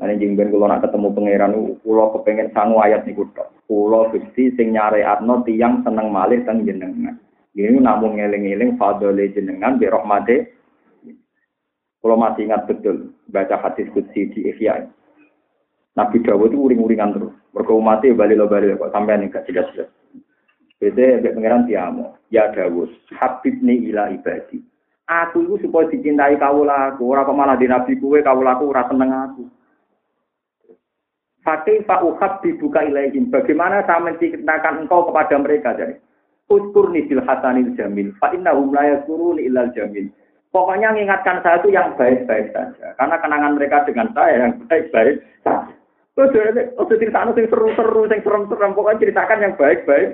Ane jingben kula nak ketemu pangeran kula kepengen sangu ayat niku tok. Kula Gusti sing nyareatno tiyang seneng malih teng jenengan. Ini namun ngeling-eling fadole jenengan bi rahmate. Kula masih ingat betul baca hadis kutsi di Ihya. Nabi Dawud itu uring-uringan terus. Mergo mati bali lo bali kok sampean gak jelas-jelas. Beda mbek pangeran diamo. Ya Dawud, habibni ila ibadi. Aku itu supaya dicintai kawulaku, ora kok malah di nabi kuwe kawulaku ora seneng aku. Fakih Pak Uhab dibuka ilaihim. Bagaimana saya menceritakan engkau kepada mereka jadi. Uskur nisil hasanil jamil. Fa inna hum la yakuruni ilal jamil. Pokoknya mengingatkan saya itu yang baik-baik saja. Karena kenangan mereka dengan saya yang baik-baik saja. Udah cerita yang seru-seru, yang serem-serem. Pokoknya ceritakan yang baik-baik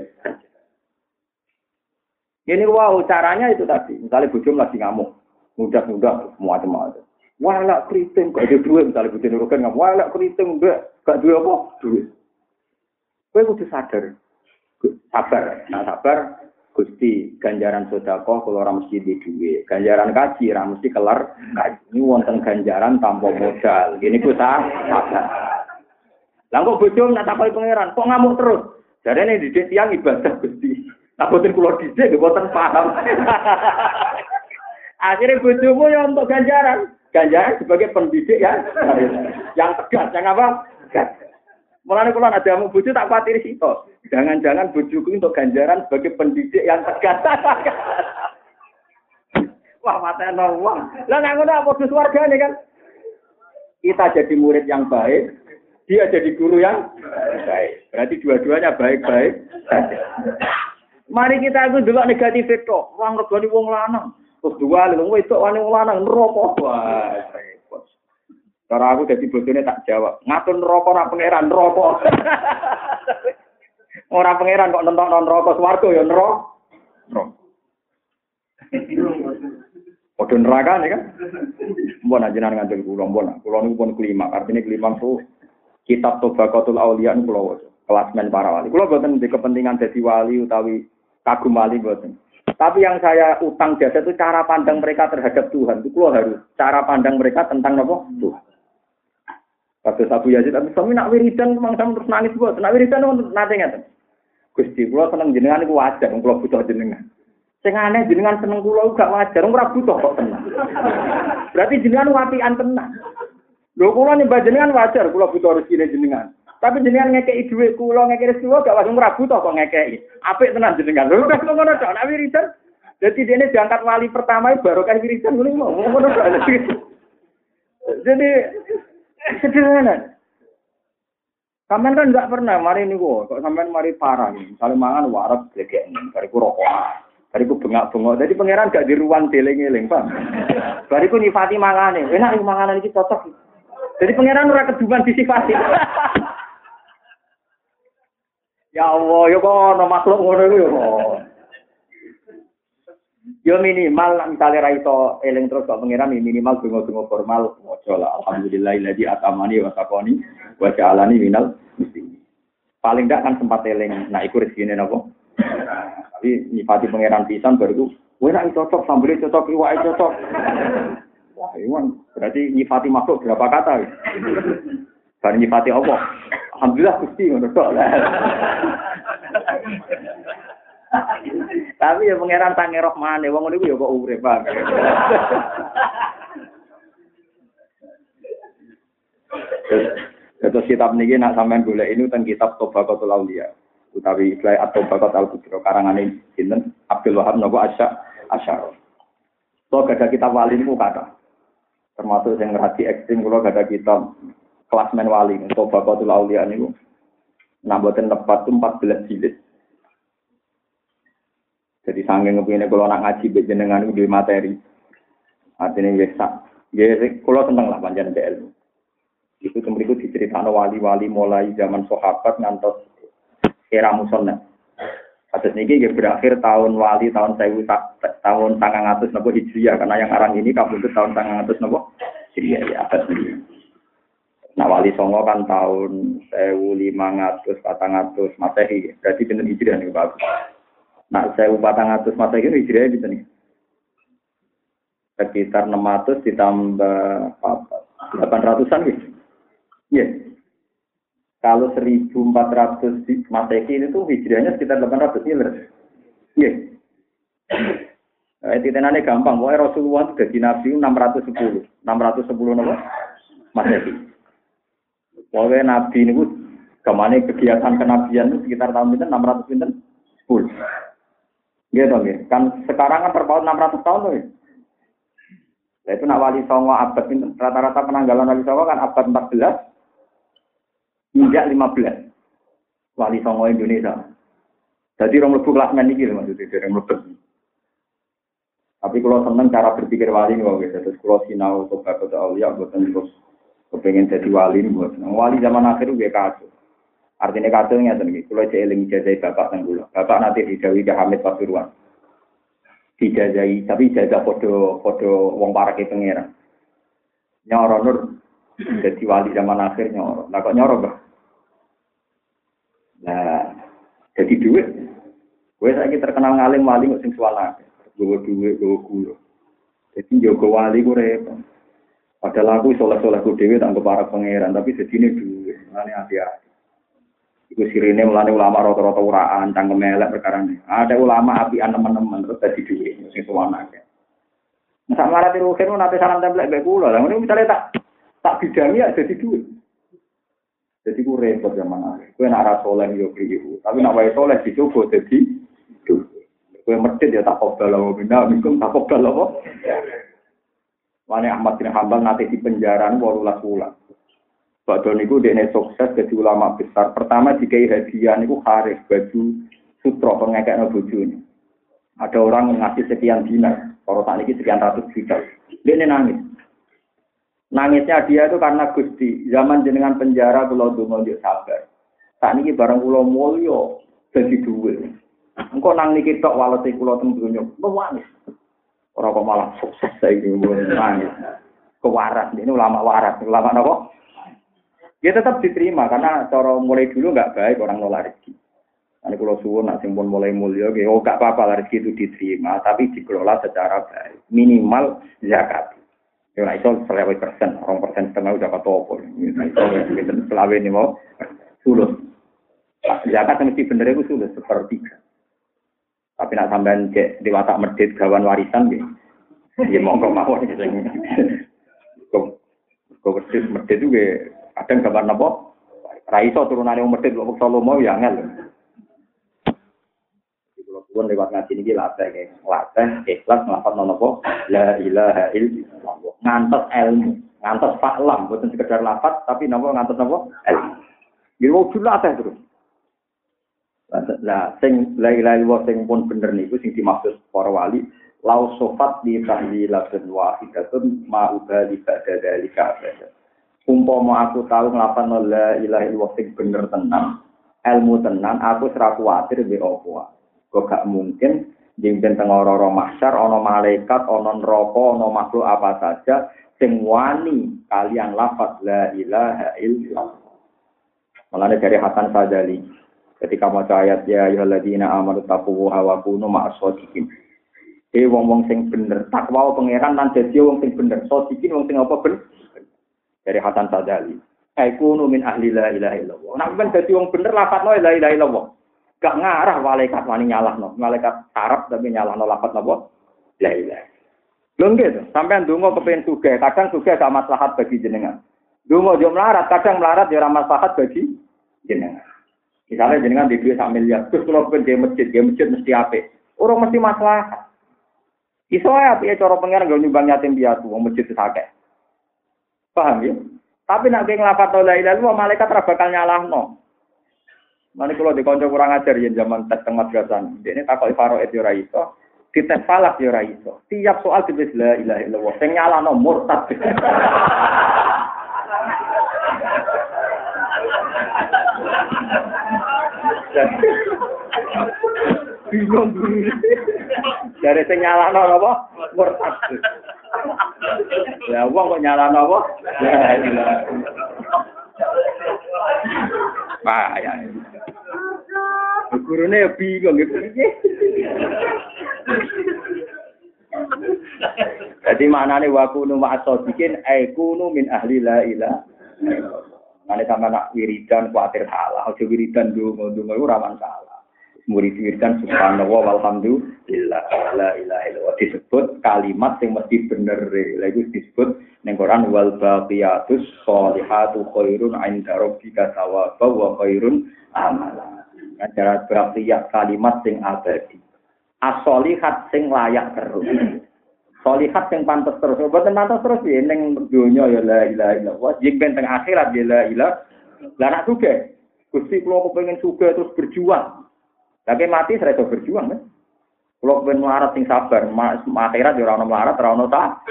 Ini wow, caranya itu tadi. Misalnya bujum lagi ngamuk. Mudah-mudah, macam-macam. Wala keriting, gak ada duit. Misalnya bujum nurukan ngamuk. Wala keriting, enggak. Gak duit apa? Duit. Gue kudu sadar. Sabar. Nah sabar. Gusti, ganjaran sodako kalau orang mesti di duit. Ganjaran kaji, orang mesti kelar. Ini wonten ganjaran tanpa modal. Gini ku sabar. Lah kok bojo nak takoki pangeran, kok ngamuk terus? Jarene didik tiang ibadah Nak boten kula didik boten paham. Akhirnya bojomu ya untuk ganjaran. Ganjaran sebagai pendidik ya. Yang tegas, yang apa? Mulane kula ada mau bojo tak khawatir situ. Jangan-jangan bojoku untuk ganjaran sebagai pendidik yang tegas. Wah, mata uang. Lah nggak ngono apa warga nih kan? Kita jadi murid yang baik, dia jadi guru yang baik. Berarti dua-duanya baik-baik Mari kita itu dulu negatif itu. Wong regani wong lanang. Terus dua lho wong itu wong lanang neraka. Wah, Cara aku jadi bojone tak jawab. Ngatur neraka ora pangeran neraka. ora pangeran kok nonton neraka swarga ya neraka. Neraka. Padha neraka nih kan. Mbon ajenan ngandel kula mbon. Kula niku pun kelima. Artinya kelima tuh kitab Tobaqatul Auliya niku kula waca. Kelasmen para wali. Kula boten di kepentingan jadi wali utawi kagum wali boten. Tapi yang saya utang jasa itu cara pandang mereka terhadap Tuhan. Itu kula harus cara pandang mereka tentang apa? Tuhan. Waktu Abu Yazid, tapi suami nak wiridan, memang sama terus nangis buat. Nak wiridan nanti ngerti. Gusti, kalau seneng jenengan itu wajar, kalau butuh jenengan. Sing aneh jenengan seneng kula gak wajar, ora butuh kok tenang. Berarti jenengan wapian tenang. Lho kula nyembah jenengan wajar, kula butuh rezeki jenengan. Tapi jenengan ngekeki dhuwit kula ngekeki rezeki gak wajar ora butuh kok ngekeki. Apik tenan jenengan. Lho wis ngono tok, nak wiridan. Jadi dia ini diangkat wali pertama baru kan wiridan ngono ngono. Jadi Sederhana. Sampai kan nggak pernah mari ini kok, sampai mari parah nih. Misalnya mangan waras glegek rokok, bariku bengak bengok. Jadi pangeran gak di ruang deling eling pak. Bariku nyifati mangan nih, enak nih manganan ini cocok. Jadi pangeran ora keduman disifati. Ya Allah, ya kok ono makhluk ngono iku ya. Yo minimal misalnya ra iso eling terus kok pangeran minimal donga-donga formal waca lah alhamdulillahilladzi atamani wa saqani wa ja'alani minal muslimin. Paling ndak kan sempat eling nah iku rezekine napa? Tapi nyifati pangeran pisan baru kowe ra cocok sambel cocok iwake cocok. Wah, Iwan berarti nyifati makhluk berapa kata? Baru nyifati apa? Alhamdulillah Gusti ngono tok. Tapi ya pangeran tangi rohmane, wong niku ya kok urip, Pak. Terus kitab niki nak sampean golek ini tentang kitab Tobaqatul Auliya. Utawi istilah At-Tobaqat Al-Kubra karangane sinten Abdul Wahab napa Asya Asyar. So gada kitab wali niku kata. Termasuk yang ngerti ekstrim kula gada kitab kelasmen wali Tobaqatul Auliya niku. Nah, boten tepat 14 jilid. Sange ngepine kalau nak ngaji be jenengan di materi. Artinya ya sak. Ya kalau tentang lah panjang BL. Itu kemudian diceritakan wali-wali mulai zaman sahabat ngantos era musonna. Kasus ini ya berakhir tahun wali tahun sewu tahun tangan atas nopo hijriah karena yang arang ini kabudut tahun tangan atas nopo hijriah ya atas ini. Nah wali songo kan tahun sewu lima ratus patang ratus masehi berarti benar hijriah nih bagus. Nak saya patang atus mata ini hijriah bisa nih. Sekitar 600 ditambah apa? 800-an gitu. Iya. Kalau 1400 Masehi itu hijriahnya sekitar 800 miliar. Iya. Eh, titenane gampang, pokoknya Rasulullah itu jadi Nabi 610. 610 apa? Masehi. Pokoknya Nabi ini ke mana kegiatan kenabian itu sekitar tahun itu 600 pinten? 10. Gitu, gitu. Kan sekarang kan terpaut 600 tahun tuh ya. Itu nak wali songo abad? Rata-rata penanggalan wali songo kan abad 14 hingga 15. Wali songo Indonesia. Jadi orang lebih kelas ini gitu maksudnya, dari lebih. Tapi kalau seneng cara berpikir wali nih, gitu. Terus kalau sinau coba kota aulia, buatan terus kepengen jadi wali nih, buat wali zaman akhir gue kacau. Artinya nih, nih. Kalau eling jajai bapak tenggulo, bapak nanti dijawi ke Hamid Pasuruan. Dijajai, tapi jajah foto foto wong parake pengiran. Nyoro nur jadi wali zaman akhir nyoro. Nah kok nyoro bah? Nah, jadi duit. Gue saya terkenal ngalim wali nggak sing suara gue duit, gue gula. Jadi jaga wali gue repot. Padahal aku soleh-soleh gue dewi tak para pangeran, tapi sedini duit, mana hati-hati. Iku sirine mulane ulama rata-rata uraan, cangkem elek perkara ini. Ada ulama apian teman-teman terus dadi duit, sing suwana akeh. Nah, sak marat ruhin nanti salam templek mbek kula. Lah ngene misalnya tak tak bidangi ya dadi. Jadi gue repot zaman akhir. Gue nak rasa soleh yo kriyu, tapi nak wae soleh dicoba jadi. Kue masjid ya tak kobal Allah minna minkum tak kobal Allah. Wani Ahmad bin Hambal nanti di penjara walulah bulan. Badon niku dene sukses jadi ulama besar. Pertama dikai hadiah niku haris baju sutra pengekekno bojone. Ada orang ngasih sekian dinar, kalau tak ini sekian ratus juta. Ini nangis. Nangisnya dia itu karena Gusti, zaman jenengan penjara kalau dungo dia sabar. Tak ini barang pulau mulio jadi duit. Engkau nang niki tok walete kula teng donya. Nangis. Ora kok malah sukses saiki nangis. Kewaras ini ulama waras, ulama napa? Ya tetap diterima karena cara mulai dulu nggak baik orang nolak rezeki. Ini kalau suwun nak simpun mulai mulia, oh gak apa-apa rezeki itu diterima, tapi dikelola secara baik. Minimal zakat. Ya nah, itu selawe persen, orang persen setengah udah katopo. Nah, itu selawe ini mau sulus. Zakat mesti bener itu sulus sepertiga. Tapi nak sampean cek di watak medit gawan warisan gitu. Ya monggo mawon sing. Kok kok medit juga kadang gambar napa? Ra iso turunane wong medit kok solo mau ya angel. Kalau tuan lewat ngaji ini latih latih ikhlas ngelapat nopo la ilaha illallah ngantos ilmu ngantos faklam bukan sekedar lapat tapi nopo ngantos nopo ilmu. Jadi mau latih terus. Lah sing la ilaha illallah sing pun bener niku sing dimaksud para wali lau sofat di tahlilatun wahidatun ma ubali ba'da dalika abada. Umpama aku tahu nglapan la ilaha illallah sing bener tenan, ilmu tenan, aku serak kuwatir mbek apa. Kok gak mungkin jengben teng ora mahsyar ana malaikat, ana neraka, ana makhluk apa saja sing wani kalian lafaz la ilaha illallah. Mulane dari Hasan Sadali, Ketika mau ayat ya ayyuhalladzina amanu taqullaha wa kunu ma'as shodiqin. Eh wong-wong sing bener, takwa pangeran lan dadi wong sing bener. Shodiqin wong sing apa bener? Dari Hasan Sadali. Aikunu min ahli la ilaha illallah. Nek ben dadi wong bener lafadzno la ilaha illallah. Gak ngarah malaikat wani nyalahno. Malaikat Arab tapi nyalahno lafadz napa? La ilaha. Lho nggih, sampean donga kepengin sugih, kadang sugih gak maslahat bagi jenengan. Donga yo melarat, kadang melarat yo ora maslahat bagi jenengan. Misalnya jenengan di duit sak miliar, terus kalau dia masjid, dia masjid mesti apa? Orang mesti masalah. Iso ya, ya cara pengen gak nyumbang yatim piatu, mau masjid itu sakit. Paham ya? Tapi nak kayak ngelapat la ilaha illallah, malaikat ora bakal nyalahno. Mane kalau di konco kurang ajar ya zaman tes teng madrasah. Ini takoi faro et yo ra iso, dites falak yo ra iso. Tiap soal ditulis la ilaha illallah, sing nyalahno murtad. Bingung Dari sing nyalano apa? Murtad. Ya wong kok nyalano apa? Pak ya. Gurune ya bingung gitu. Jadi maknane wa kunu ma'as sadiqin ay kunu min ahli la ilaha Nanti sama nak wiridan khawatir salah, ojo wiridan dulu, dulu rawan salah. Murid wiridan subhanallah walhamdulillah la ilaha illallah disebut kalimat yang mesti bener lagi disebut ning Quran wal baqiyatus sholihatu khairun 'inda rabbika thawaba wa khairun amala. Acara baqiyat kalimat sing abadi. As-sholihat sing layak terus. Solihat sing pantas terus. Mboten pantas terus ya ning donya ya la ilaha illallah. Jeng ben teng akhirat ya la ilaha. Lah nak suge. Gusti kula kepengin suge terus berjuang. Tapi mati saya berjuang kan. Kalau pengen melarat sing sabar, akhirat ya ora ono melarat, ora ono tak.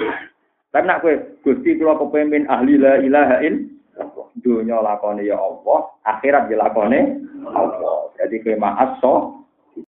Tapi nak kowe Gusti kula kepengin ahli la ilaha illallah. Dunya lakone ya Allah, akhirat ya lakone Allah. Jadi kowe ma'as so,